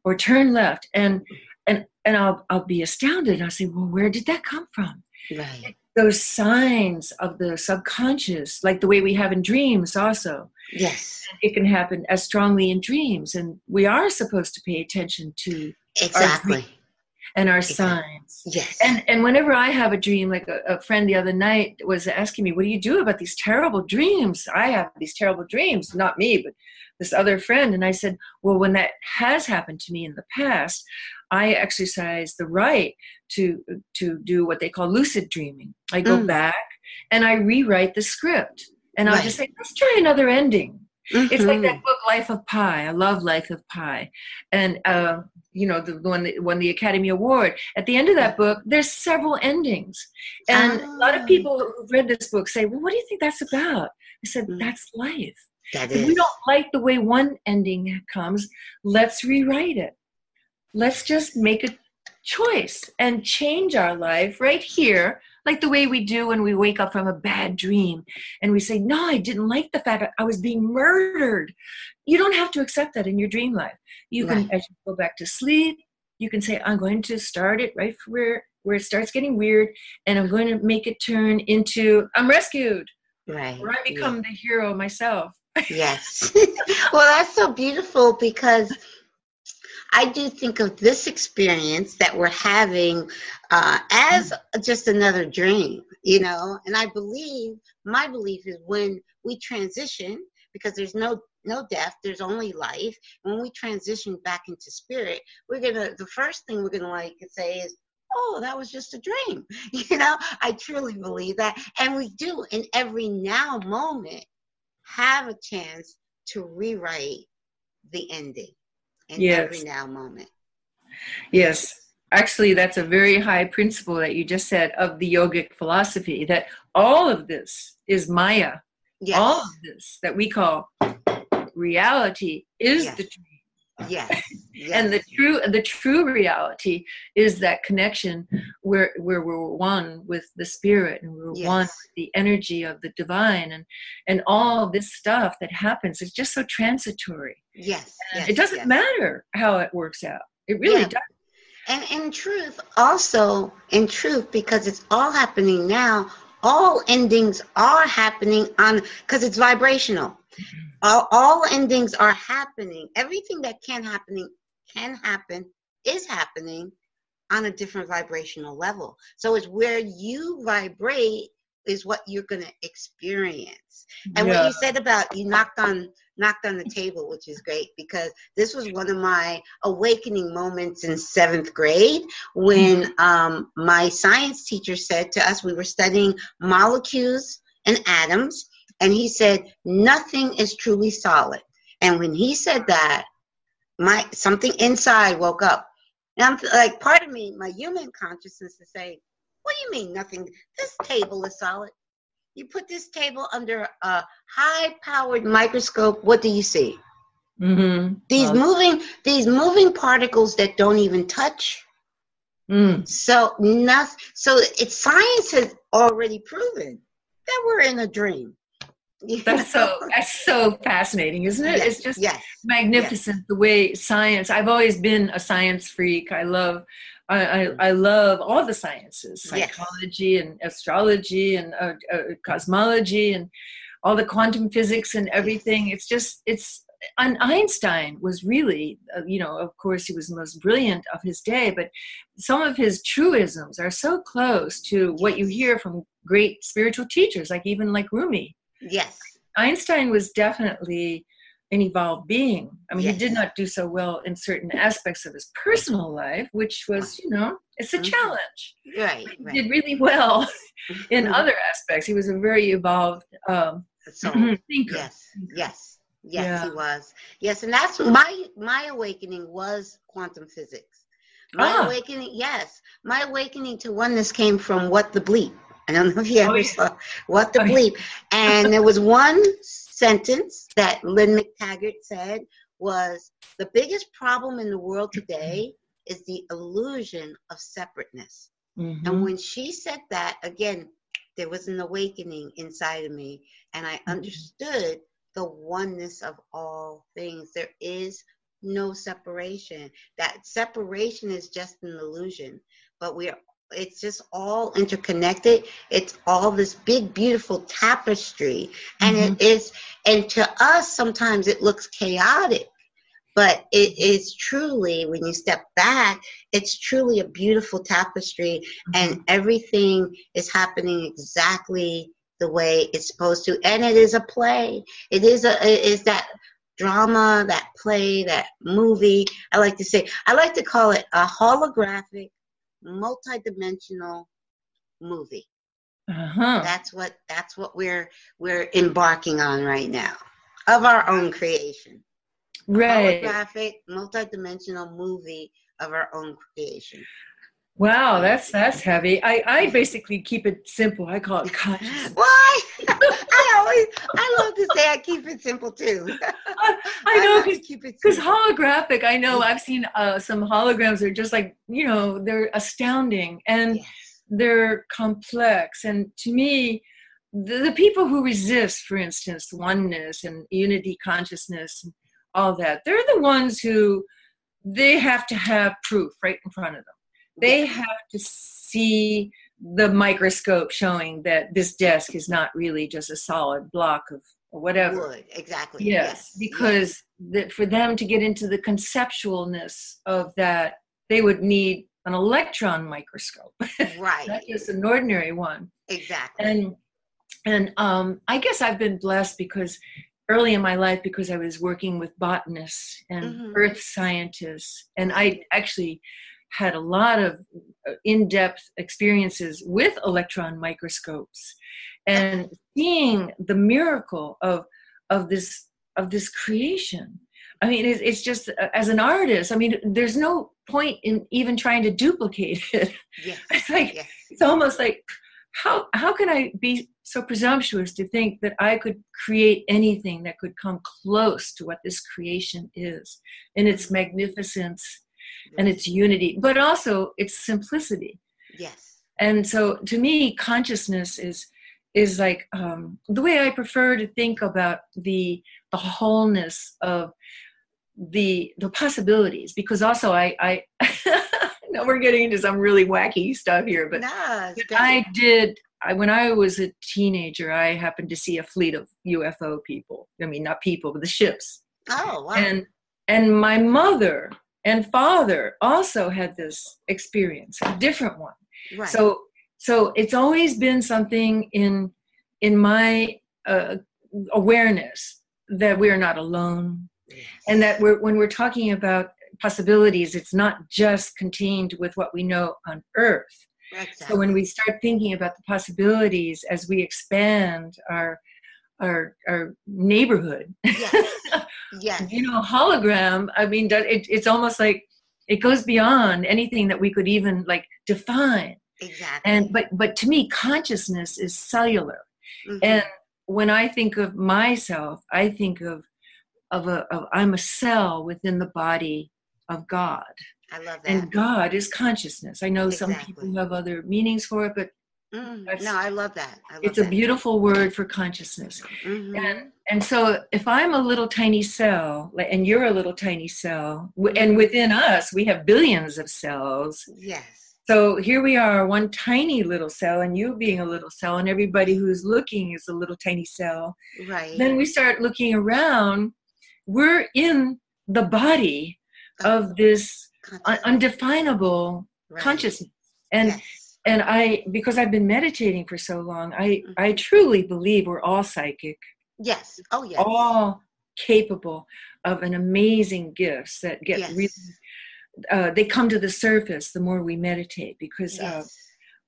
or turn left. And and and I'll I'll be astounded. I'll say, Well, where did that come from? Right those signs of the subconscious, like the way we have in dreams, also. Yes. It can happen as strongly in dreams. And we are supposed to pay attention to exactly. And our signs. Yes. And and whenever I have a dream, like a, a, friend the other night was asking me, What do you do about these terrible dreams? I have these terrible dreams, not me, but this other friend. And I said, Well, when that has happened to me in the past, I exercise the right to to do what they call lucid dreaming. I go mm. back and I rewrite the script, and I'll right. just say, let's try another ending. Mm-hmm. It's like that mm-hmm. book Life of Pi. I love Life of Pi, and uh, you know the one that won the Academy Award. At the end of that book, there's several endings, and a lot of ah. people who've read this book say, "Well, what do you think that's about?" I said, mm. "That's life." That if we don't like the way one ending comes, let's rewrite it let's just make a choice and change our life right here like the way we do when we wake up from a bad dream and we say no i didn't like the fact that i was being murdered you don't have to accept that in your dream life you right. can as you go back to sleep you can say i'm going to start it right where where it starts getting weird and i'm going to make it turn into i'm rescued right or i become yeah. the hero myself yes well that's so beautiful because I do think of this experience that we're having uh, as just another dream, you know. And I believe my belief is when we transition, because there's no no death, there's only life. When we transition back into spirit, we're gonna the first thing we're gonna like say is, oh, that was just a dream. You know, I truly believe that. And we do in every now moment have a chance to rewrite the ending in yes. every now moment. Yes. Actually, that's a very high principle that you just said of the yogic philosophy that all of this is Maya. Yes. All of this that we call reality is yes. the dream. Yes. yes. and the true the true reality is that connection where where we're one with the spirit and we're yes. one with the energy of the divine and and all this stuff that happens is just so transitory yes, yes it doesn't matter how it works out it really yeah. does And in truth, also in truth, because it's all happening now, all endings are happening on because it's vibrational. All, all endings are happening. Everything that can happening can happen is happening on a different vibrational level. So it's where you vibrate is what you're going to experience. And yeah. what you said about you knocked on knocked on the table, which is great because this was one of my awakening moments in seventh grade when mm-hmm. um, my science teacher said to us we were studying molecules and atoms, and he said nothing is truly solid. And when he said that, my something inside woke up. And I'm like, part of me, my human consciousness, is say, what do you mean nothing? This table is solid. You put this table under a high powered microscope, what do you see? Mm-hmm. These moving these moving particles that don't even touch. Mm. So nothing. So it's science has already proven that we're in a dream. That's so that's so fascinating, isn't it? Yes, it's just yes, magnificent yes. the way science. I've always been a science freak. I love I, I, I, love all the sciences psychology and astrology and uh, uh, cosmology and all the quantum physics and everything it's just it's and einstein was really uh, you know of course he was the most brilliant of his day but some of his truisms are so close to what you hear from great spiritual teachers like even like rumi yes einstein was definitely an evolved being. I mean, yes. he did not do so well in certain aspects of his personal life, which was, you know, it's a mm-hmm. challenge. Right. He did really well in mm-hmm. other aspects. He was a very evolved um, so, thinker. Yes, yes, yes, yeah. he was. Yes, and that's my my awakening was quantum physics. My ah. awakening, yes, my awakening to oneness came from what the bleep. I don't know if you oh, ever yeah. saw what the oh, bleep. And there was one sentence that Lynne McTaggart said was the biggest problem in the world today is the illusion of separateness. Mm-hmm. And when she said that, again, there was an awakening inside of me, and I mm-hmm. understood the oneness of all things. There is no separation. That separation is just an illusion, but we are it's just all interconnected. It's all this big beautiful tapestry. And mm-hmm. it is and to us sometimes it looks chaotic but it is truly when you step back it's truly a beautiful tapestry. Mm-hmm. and everything is happening exactly the way it's supposed to. And it is a play. It is a it is that drama that play that movie. I like to say i like to call it a holographic multidimensional movie. Uh-huh. That's what that's what we're we're embarking on right now of our own creation. Right. Holographic, multidimensional movie of our own creation. Wow, that's that's heavy. I, I basically keep it simple. I call it conscious. Why? I always I love to say I keep it simple too. I, I know because holographic. I know I've seen uh, some holograms. Are just like you know they're astounding and yes. they're complex. And to me, the, the people who resist, for instance, oneness and unity consciousness, and all that, they're the ones who they have to have proof right in front of them they have to see the microscope showing that this desk is not really just a solid block of or whatever. Wood, exactly. Yes, yes. because yes. for them to get into the conceptualness of that, they would need an electron microscope, right? not just an ordinary one. Exactly. And and um, I guess I've been blessed because early in my life because I was working with botanists and mm-hmm. earth scientists, and I actually had a lot of uh, in-depth experiences with electron microscopes and seeing the miracle of of this of this creation i mean it's, it's just uh, as an artist i mean there's no point in even trying to duplicate it yes. it's like yes. it's almost like how how can i be so presumptuous to think that i could create anything that could come close to what this creation is in its magnificence and its unity, but also its simplicity. Yes. And so to me, consciousness is is like um, the way I prefer to think about the the wholeness of the the possibilities because also I I no, we're getting into some really wacky stuff here, but, it's but. I did. I, when I was a teenager, I happened to see a fleet of UFO people. I mean, not people, but the ships. oh wow. And and my mother and father also had this experience, a different one. right. So so it's always been something in in my uh, awareness that we are not alone, Yes. and that we're when we're talking about possibilities, it's not just contained with what we know on Earth. Exactly. So when we start thinking about the possibilities as we expand our our our neighborhood, yes. yes. you know, hologram. I mean, it, it's almost like it goes beyond anything that we could even like define. Exactly. And but but to me, consciousness is cellular. Mhm. And when I think of myself, I think of of a of I'm a cell within the body of God. I love that. And God is consciousness. I know some people have other meanings for it, but Mm, no, I love that. I love it's a beautiful word for consciousness. Mhm. And and so if I'm a little tiny cell, and you're a little tiny cell, w- and within us we have billions of cells. Yes. So here we are, one tiny little cell, and you being a little cell, and everybody who's looking is a little tiny cell. Right. Then we start looking around. We're in the body of this undefinable right. consciousness. And yes. And I, because I've been meditating for so long, I Mhm. I truly believe we're all psychic. Yes. Oh yes. all capable of an amazing gifts that get yes. really uh, they come to the surface the more we meditate because uh,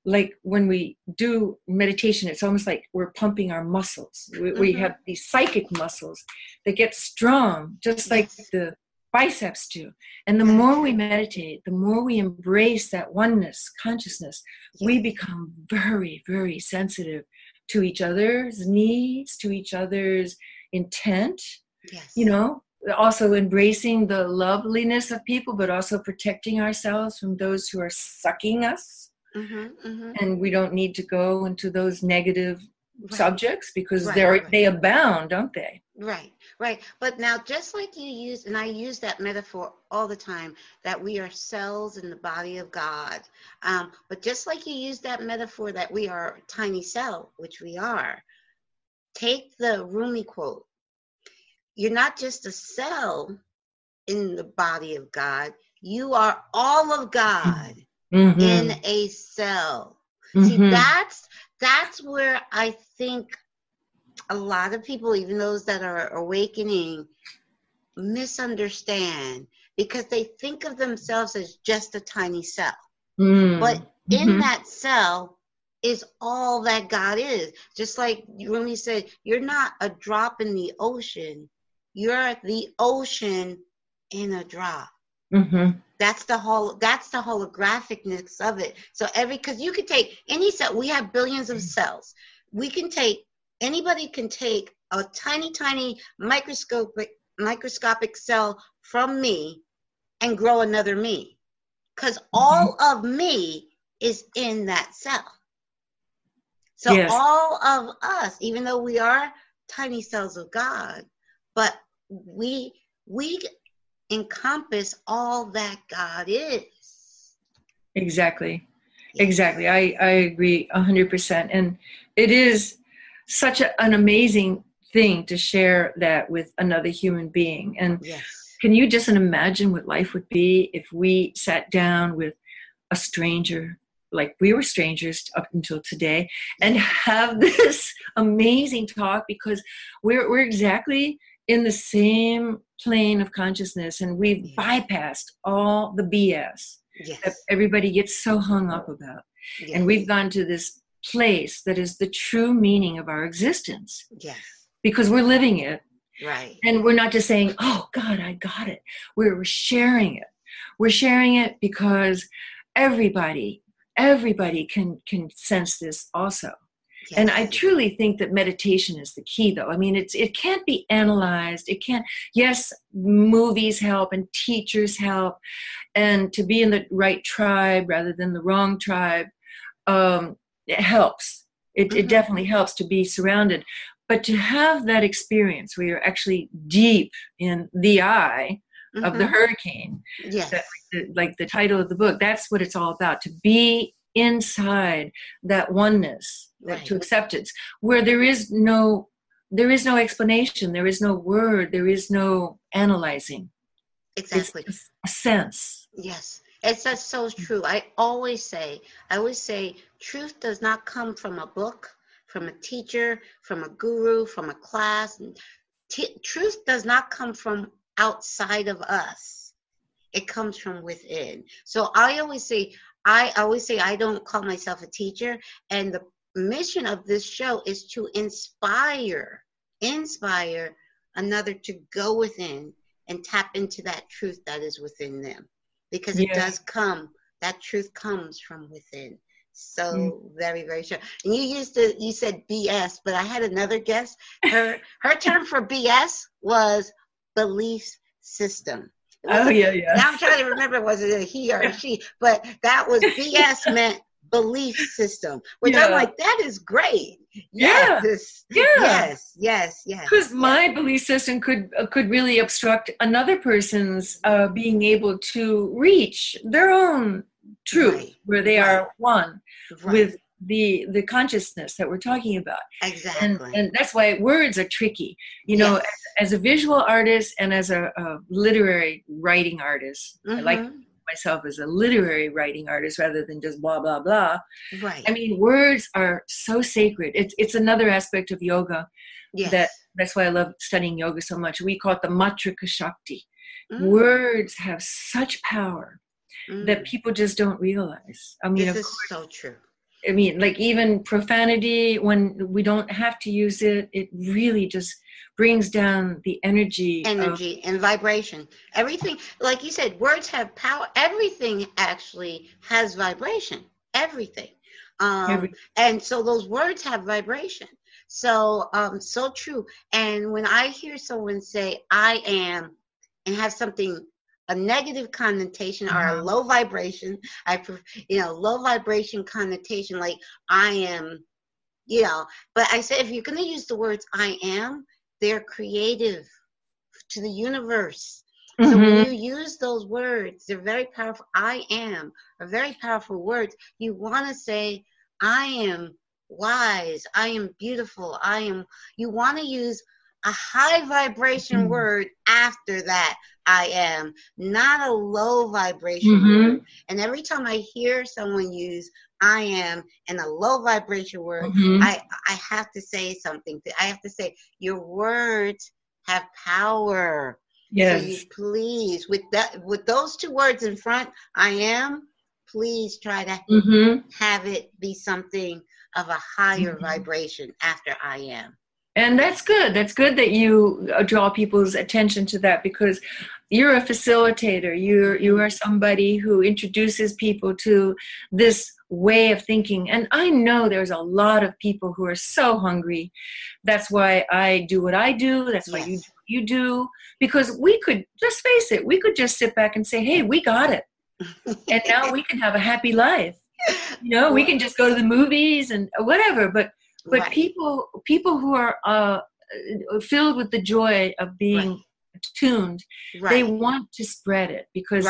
like when we do meditation it's almost like we're pumping our muscles we, we Mhm. have these psychic muscles that get strong just like Yes. the biceps do and the more we meditate the more we embrace that oneness consciousness we become very very sensitive to each other's needs to each other's intent yes. you know also embracing the loveliness of people but also protecting ourselves from those who are sucking us Mhm, mhm. and we don't need to go into those negative Right. subjects because Right, they're right. they abound don't they Right, right. But now, just like you use, and I use that metaphor all the time, that we are cells in the body of God. Um, but just like you use that metaphor that we are a tiny cell, which we are, take the Rumi quote. You're not just a cell in the body of God, you are all of God Mhm, in a cell. See, mhm. that's that's where I think a lot of people, even those that are awakening, misunderstand because they think of themselves as just a tiny cell. Mm, But in mhm. that cell is all that God is. Just like Rumi said, you're not a drop in the ocean, you're the ocean in a drop Mhm. that's the whole that's the holographicness of it so every because you could take any cell we have billions of cells we can take anybody can take a tiny tiny microscopic microscopic cell from me and grow another me. Because mm-hmm. all of me is in that cell. So Yes. all of us even though we are tiny cells of god but we we encompass all that God is. exactly. Exactly. I i agree 100% and it is such a, an amazing thing to share that with another human being and Yes. Can you just imagine what life would be if we sat down with a stranger, like we were strangers up until today, and have this amazing talk because we're, we're exactly in the same plane of consciousness and we've Yeah. bypassed all the BS that everybody gets so hung up about. yes. And we've gone to this place that is the true meaning of our existence Yes. because we're living it Right. and we're not just saying, oh, God, I got it. We're, we're sharing it. We're sharing it because everybody, everybody can, can sense this also. And I truly think that meditation is the key, though. I mean, it's it can't be analyzed. It can't. Yes, movies help and teachers help, and to be in the right tribe rather than the wrong tribe, um, it helps. It, it Mhm. definitely helps to be surrounded, but to have that experience where you're actually deep in the eye mm-hmm. of the mm-hmm. hurricane. Yes. That, like the title of the book, that's what it's all about to be inside that oneness, right. to acceptance, where there is no there is no explanation, there is no word, there is no analyzing. Exactly. Sense. Yes. It's just so true. I always say, I always say, truth does not come from a book, from a teacher, from a guru, from a class. T- truth does not come from outside of us. It comes from within. So I always say, I always say I don't call myself a teacher, and the mission of this show is to inspire, inspire another to go within and tap into that truth that is within them because yeah. it does come that truth comes from within. So mm. very very sure. And you used to you said bs but i had another guest her her term for bs was belief system. Oh yeah yeah. Now i'm trying to remember was it a he or a she? But that was bs meant belief system which yeah. i'm like that is great yes, yeah yes yes yes because my belief system could uh, could really obstruct another person's uh, being able to reach their own truth right. where they right. are one right. with the the consciousness that we're talking about exactly and, and that's why words are tricky you know yes. as, as, a visual artist and as a, a literary writing artist mm-hmm. i like mm-hmm. Myself as a literary writing artist rather than just blah blah blah right i mean words are so sacred it's it's another aspect of yoga yes. that that's why i love studying yoga so much we call it the matrika shakti mm. words have such power mm. that people just don't realize. I mean, this is course, so true. I mean, like even profanity, when we don't have to use it, it really just brings down the energy. Energy of, and vibration. Everything, like you said, words have power. Everything actually has vibration. Everything. Um, every, and so those words have vibration. So, um, so true. And when I hear someone say, I am, and have something a negative connotation or a uh-huh. low vibration. I, you know, low vibration connotation, like I am, you know. But I said, if you're going to use the words I am, they're creative to the universe. Mm-hmm. So when mm-hmm. you use those words, they're very powerful. I am are very powerful words. You want to say, I am wise. I am beautiful. I am. You want to use a high vibration mm-hmm. word after that I am, not a low vibration mm-hmm. word. And every time I hear someone use I am and a low vibration word, mm-hmm. I, I have to say something. I have to say, your words have power. Yes. So you please, with that with those two words in front, I am, please try to mm-hmm. have it be something of a higher mm-hmm. vibration after I am and that's good. That's good that you uh, draw people's attention to that because you're a facilitator. You're you are somebody who introduces people to this way of thinking. And i know there's a lot of people who are so hungry. That's why i do what i do. That's yes. why you do you do. Because we could just face it we could just sit back and say hey we got it. And now we can have a happy life. You know we can just go to the movies and whatever. But but right. people people who are uh, filled with the joy of being right. tuned right. they want to spread it because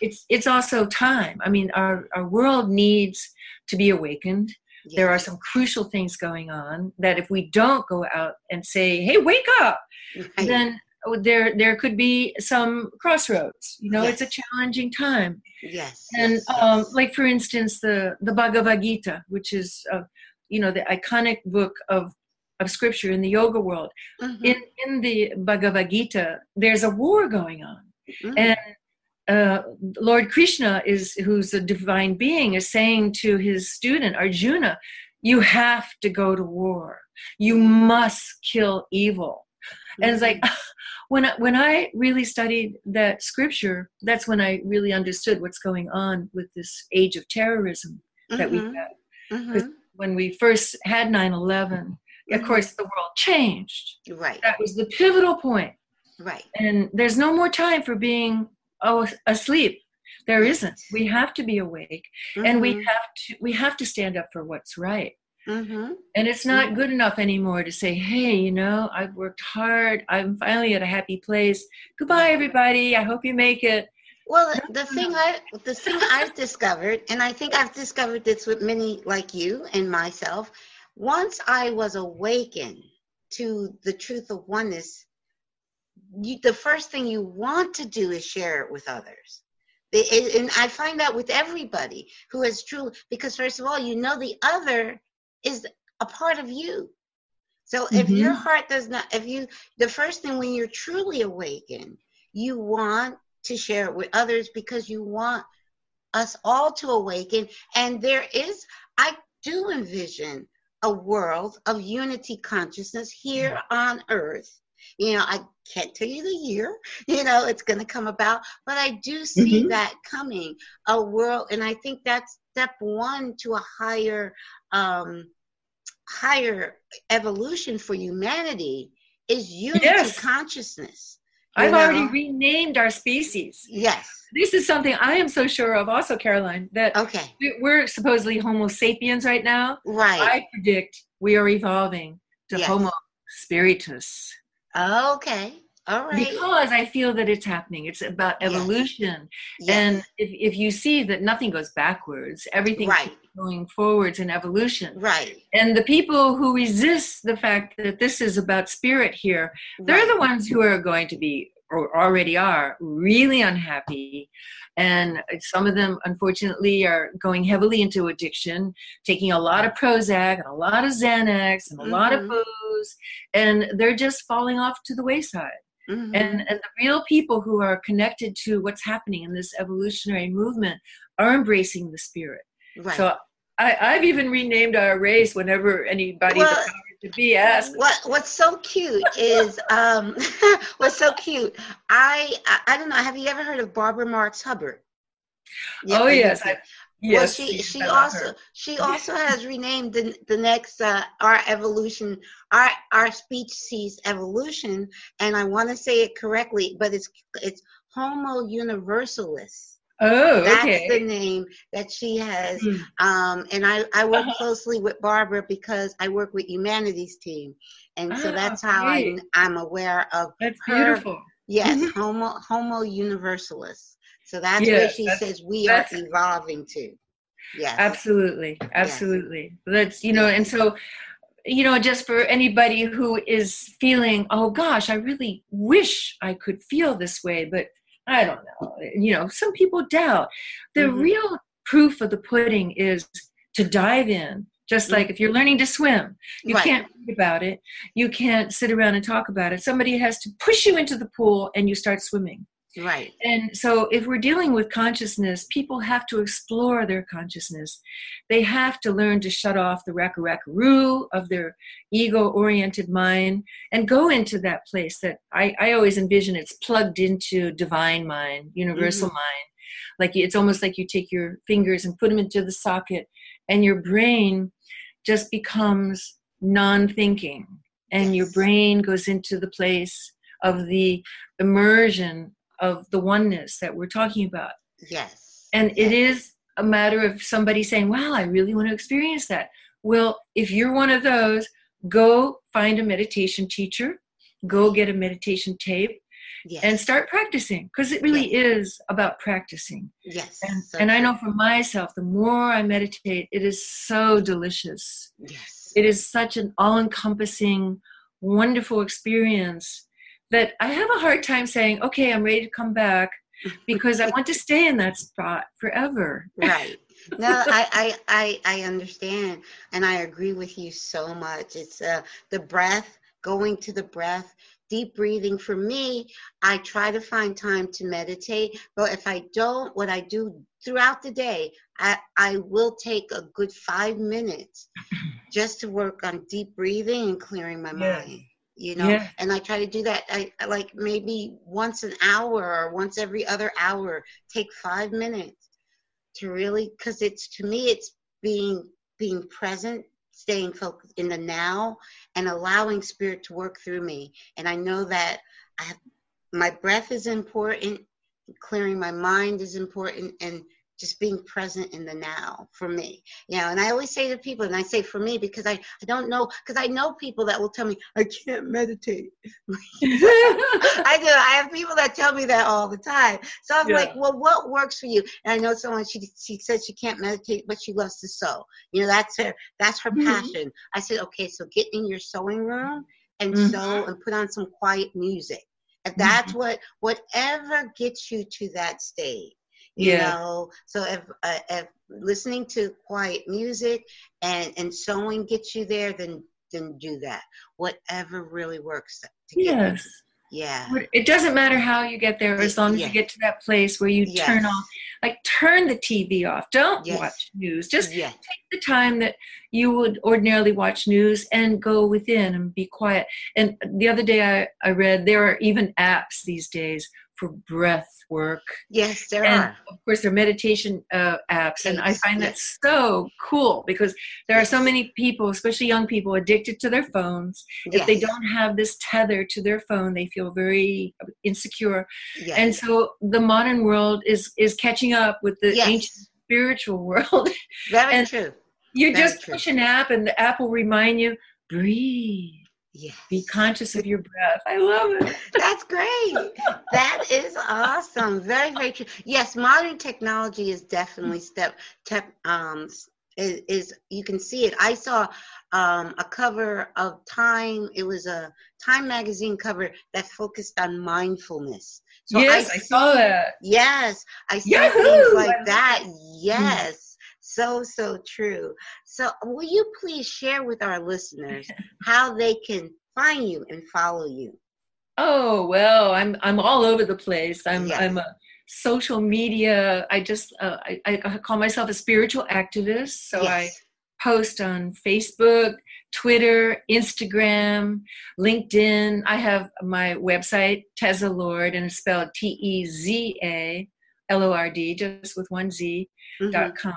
it's it's also time i mean our our world needs to be awakened yes. there are some crucial things going on that if we don't go out and say hey wake up then there there could be some crossroads you know yes. it's a challenging time yes and yes, um, like for instance the the bhagavad gita which is uh, you know the iconic book of of scripture in the yoga world mm-hmm. in in the bhagavad gita there's a war going on mm-hmm. and uh, lord krishna is who's a divine being is saying to his student arjuna you have to go to war you must kill evil mm-hmm. and it's like mm-hmm. when I, when I really studied that scripture that's when I really understood what's going on with this age of terrorism that we've mm-hmm. had when we first had 9-11 of mm-hmm. course the world changed right that was the pivotal point right and there's no more time for being oh, asleep there isn't we have to be awake mm-hmm. and we mm-hmm. have to we have to stand up for what's right Mm-hmm. And it's not good enough anymore to say, hey, you know, I've worked hard. I'm finally at a happy place. Goodbye, everybody. I hope you make it. Well, the thing I the thing I've discovered, and I think I've discovered this with many like you and myself, once I was awakened to the truth of oneness, you, the first thing you want to do is share it with others. It, and I find that with everybody who is truly, because first of all, you know the other is a part of you. So if Mhm. your heart does not, if you, the first thing when you're truly awakened, you want to share it with others because you want us all to awaken. And there is, I do envision a world of unity consciousness here on earth. You know, I can't tell you the year, you know, it's going to come about, but I do see Mhm. that coming a world. And I think that's step one to a higher, um, higher evolution for humanity is unity Yes. consciousness. I've already know? renamed our species. Yes. This is something I am so sure of, also, Caroline, that Okay. we- we're supposedly Homo sapiens right now. Right. I predict we are evolving to Yes. Homo spiritus okay. All right. because I feel that it's happening. It's about evolution. Yes. And if, if you see that nothing goes backwards, everything Right. going forwards in evolution. right. And the people who resist the fact that this is about spirit here, they're right. the ones who are going to be or already are really unhappy and some of them unfortunately are going heavily into addiction taking a lot of prozac and a lot of xanax and a lot of Mhm. booze and they're just falling off to the wayside Mhm. and, and the real people who are connected to what's happening in this evolutionary movement are embracing the spirit right. so I, I've even renamed our race whenever anybody Well, to be asks what what's so cute is um what's so cute I, I i don't know have you ever heard of barbara marx hubbard oh yes. I, yes well, she she also her. she also has renamed the the next uh, our evolution our our species evolution, and I want to say it correctly, but it's it's Homo universalis. oh That's okay the name that she has. Mm. Um, and I, I work Uh-huh. closely with Barbara because I work with Humanity's Team, and so Ah, that's how I, great. I'm aware of that's her- beautiful yes, Mhm. Homo Homo universalis. So that's where she that's- says we are evolving to. Yes. absolutely absolutely that's you know and so you know just for anybody who is feeling oh gosh i really wish i could feel this way but i don't know you know some people doubt the Mhm. real proof of the pudding is to dive in just like if you're learning to swim you Right. can't read about it you can't sit around and talk about it somebody has to push you into the pool and you start swimming Right. and so, if we're dealing with consciousness, people have to explore their consciousness. They have to learn to shut off the roo of their ego oriented mind and go into that place that I, I always envision it's plugged into divine mind, universal mm-hmm. mind. Like it's almost like you take your fingers and put them into the socket, and your brain just becomes non thinking. And your brain goes into the place of the immersion of the oneness that we're talking about. Yes. And it yes. is a matter of somebody saying, Wow, I really want to experience that. Well, if you're one of those, go find a meditation teacher, go get a meditation tape, yes. and start practicing because it really is about practicing. yes. And, so and I know for myself, the more I meditate, it is so delicious. Yes. It is such an all encompassing, wonderful experience that I have a hard time saying, okay, I'm ready to come back because I want to stay in that spot forever. right. No, I, I, I, I understand, and I agree with you so much. It's uh, the breath, going to the breath, deep breathing. For me, I try to find time to meditate, but if I don't, what I do throughout the day, I, I will take a good five minutes just to work on deep breathing and clearing my mind. You know, Yeah. and I try to do that. I I like maybe once an hour or once every other hour. Take five minutes to really because it's to me it's being being present staying focused in the now and allowing spirit to work through me and i know that i have my breath is important clearing my mind is important and just being present in the now for me you know and i always say to people and i say for me because i, I don't know because i know people that will tell me i can't meditate i do i have people that tell me that all the time so i'm yeah. like well what works for you and i know someone she she says she can't meditate but she loves to sew you know that's her that's her mm-hmm. passion i said okay so get in your sewing room and mm-hmm. sew and put on some quiet music And that's mm-hmm. what whatever gets you to that state you yeah. know so if, uh, if listening to quiet music and and sewing gets you there then then do that whatever really works yes yeah it doesn't matter how you get there as long as yeah. you get to that place where you yes. turn off like turn the tv off don't yes. watch news just yes. take the time that you would ordinarily watch news and go within and be quiet and the other day i, I read there are even apps these days breath work. Yes, there and are. Of course, there are meditation uh, apps, and I find yes. that so cool because there yes. are so many people, especially young people, addicted to their phones. Yes. If they don't have this tether to their phone, they feel very insecure. And so the modern world is is catching up with the ancient spiritual world. Very and true. You very just true. push an app, and the app will remind you breathe Yes. Be conscious of your breath. I love it. That's great. that is awesome. Very, very true. Yes, modern technology is definitely step step um is, is you can see it. I saw um, a cover of Time. It was a Time magazine cover that focused on mindfulness. So yes, I, I saw that. Yes, I saw Yahoo! things like that. Yes so so true so will you please share with our listeners how they can find you and follow you oh well i'm i'm all over the place i'm yes. i'm a social media i just uh, I, I call myself a spiritual activist so yes. i post on facebook twitter instagram linkedin i have my website teza lord and it's spelled t-e-z-a l-o-r-d just with one z mm-hmm. dot com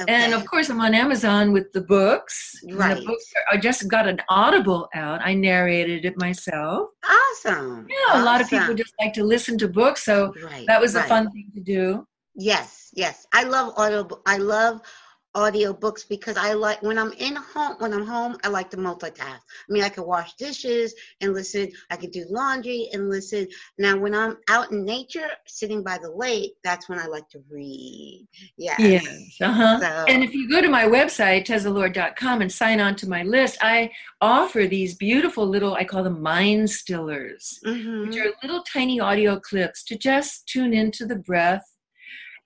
Okay. And of course, I'm on Amazon with the books. Right. The books are, I just got an Audible out. I narrated it myself. Awesome. Yeah, awesome. a lot of people just like to listen to books, so right. that was right. a fun thing to do. Yes, yes. I love audio. I love audiobooks because I like when I'm in home when I'm home I like to multitask. I mean I can wash dishes and listen, I can do laundry and listen. Now when I'm out in nature sitting by the lake, that's when I like to read. Yes. Yes. Uh-huh. So, and if you go to my website tezalord.com and sign on to my list, I offer these beautiful little I call them mind stillers, mm-hmm. which are little tiny audio clips to just tune into the breath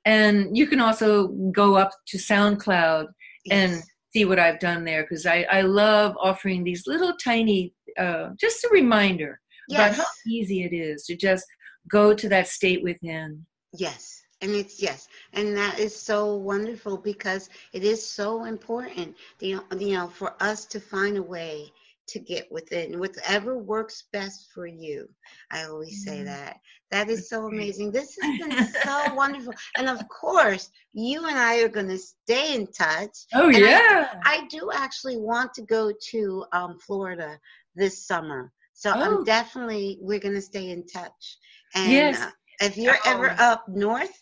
and you can also go up to SoundCloud yes. and see what I've done there because I, I love offering these little tiny, uh, just a reminder yes. about how easy it is to just go to that state within. Yes. And it's yes, and that is so wonderful because it is so important, you know, you know, for us to find a way to get within whatever works best for you. I always say mm-hmm. that. That is so amazing. This has been so wonderful. And of course, you and I are going to stay in touch. Oh, and yeah. I, I, do actually want to go to um, Florida this summer. So oh. I'm definitely, we're going to stay in touch. And yes. uh, if you're oh. ever up north,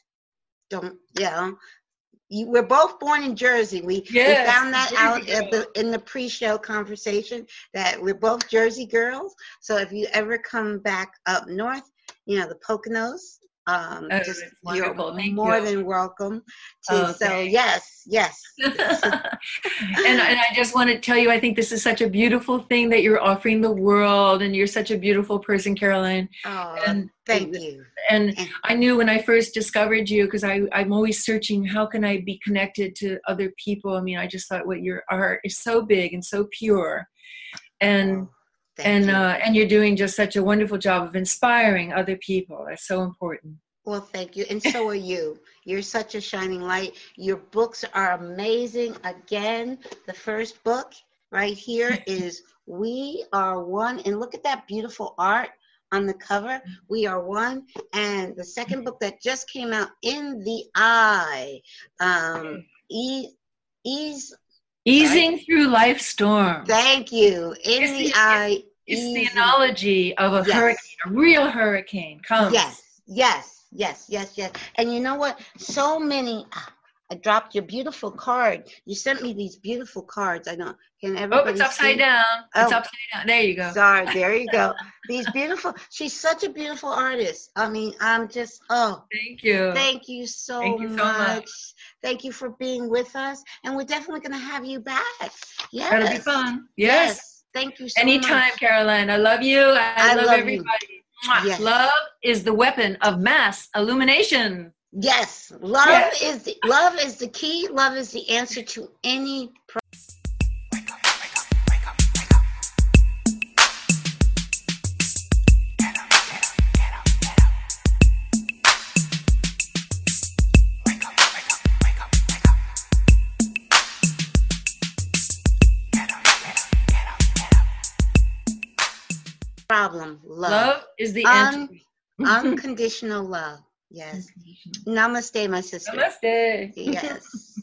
don't, know, you, we're both born in Jersey. We, yes, we found that out the, in the pre-show conversation that we're both Jersey girls. So if you ever come back up north, you know the Poconos, um, oh, just you're more you. than welcome to. Okay. So yes, yes. and, and I just want to tell you, I think this is such a beautiful thing that you're offering the world, and you're such a beautiful person, Caroline. Oh, and, thank you. And, I knew when I first discovered you, because I'm always searching, how can I be connected to other people? I mean, I just thought what your art is so big and so pure, and. Oh Thank and uh, and you're doing just such a wonderful job of inspiring other people. That's so important. Well, thank you, and so are you. You're such a shining light. Your books are amazing. Again, the first book right here is "We Are One," and look at that beautiful art on the cover. We are one. And the second book that just came out, In the I, um, e- ease. Easing right? through life storm. Thank you. In the eye. It's the analogy of a yes. hurricane, a real hurricane comes. Yes, yes, yes, yes, yes. And you know what? So many, ah, I dropped your beautiful card. You sent me these beautiful cards. I don't. Can Oh, it's upside see? down. It's Oh. upside down. There you go. Sorry, there you go. These beautiful. She's such a beautiful artist. I mean, I'm just. Oh, Thank you. thank you so, Thank you so much. much. Thank you for being with us, and we're definitely going to have you back. Yes. That'll be fun. Yes. Thank you so much. Anytime, much. Caroline. I love you. I, I love, love everybody. Yes. Love is the weapon of mass illumination. Yes, love Yes. is the love is the key. Love is the answer to any problem. Love, Love is the Un- unconditional love. Yes. Namaste, my sister. Namaste. Yes.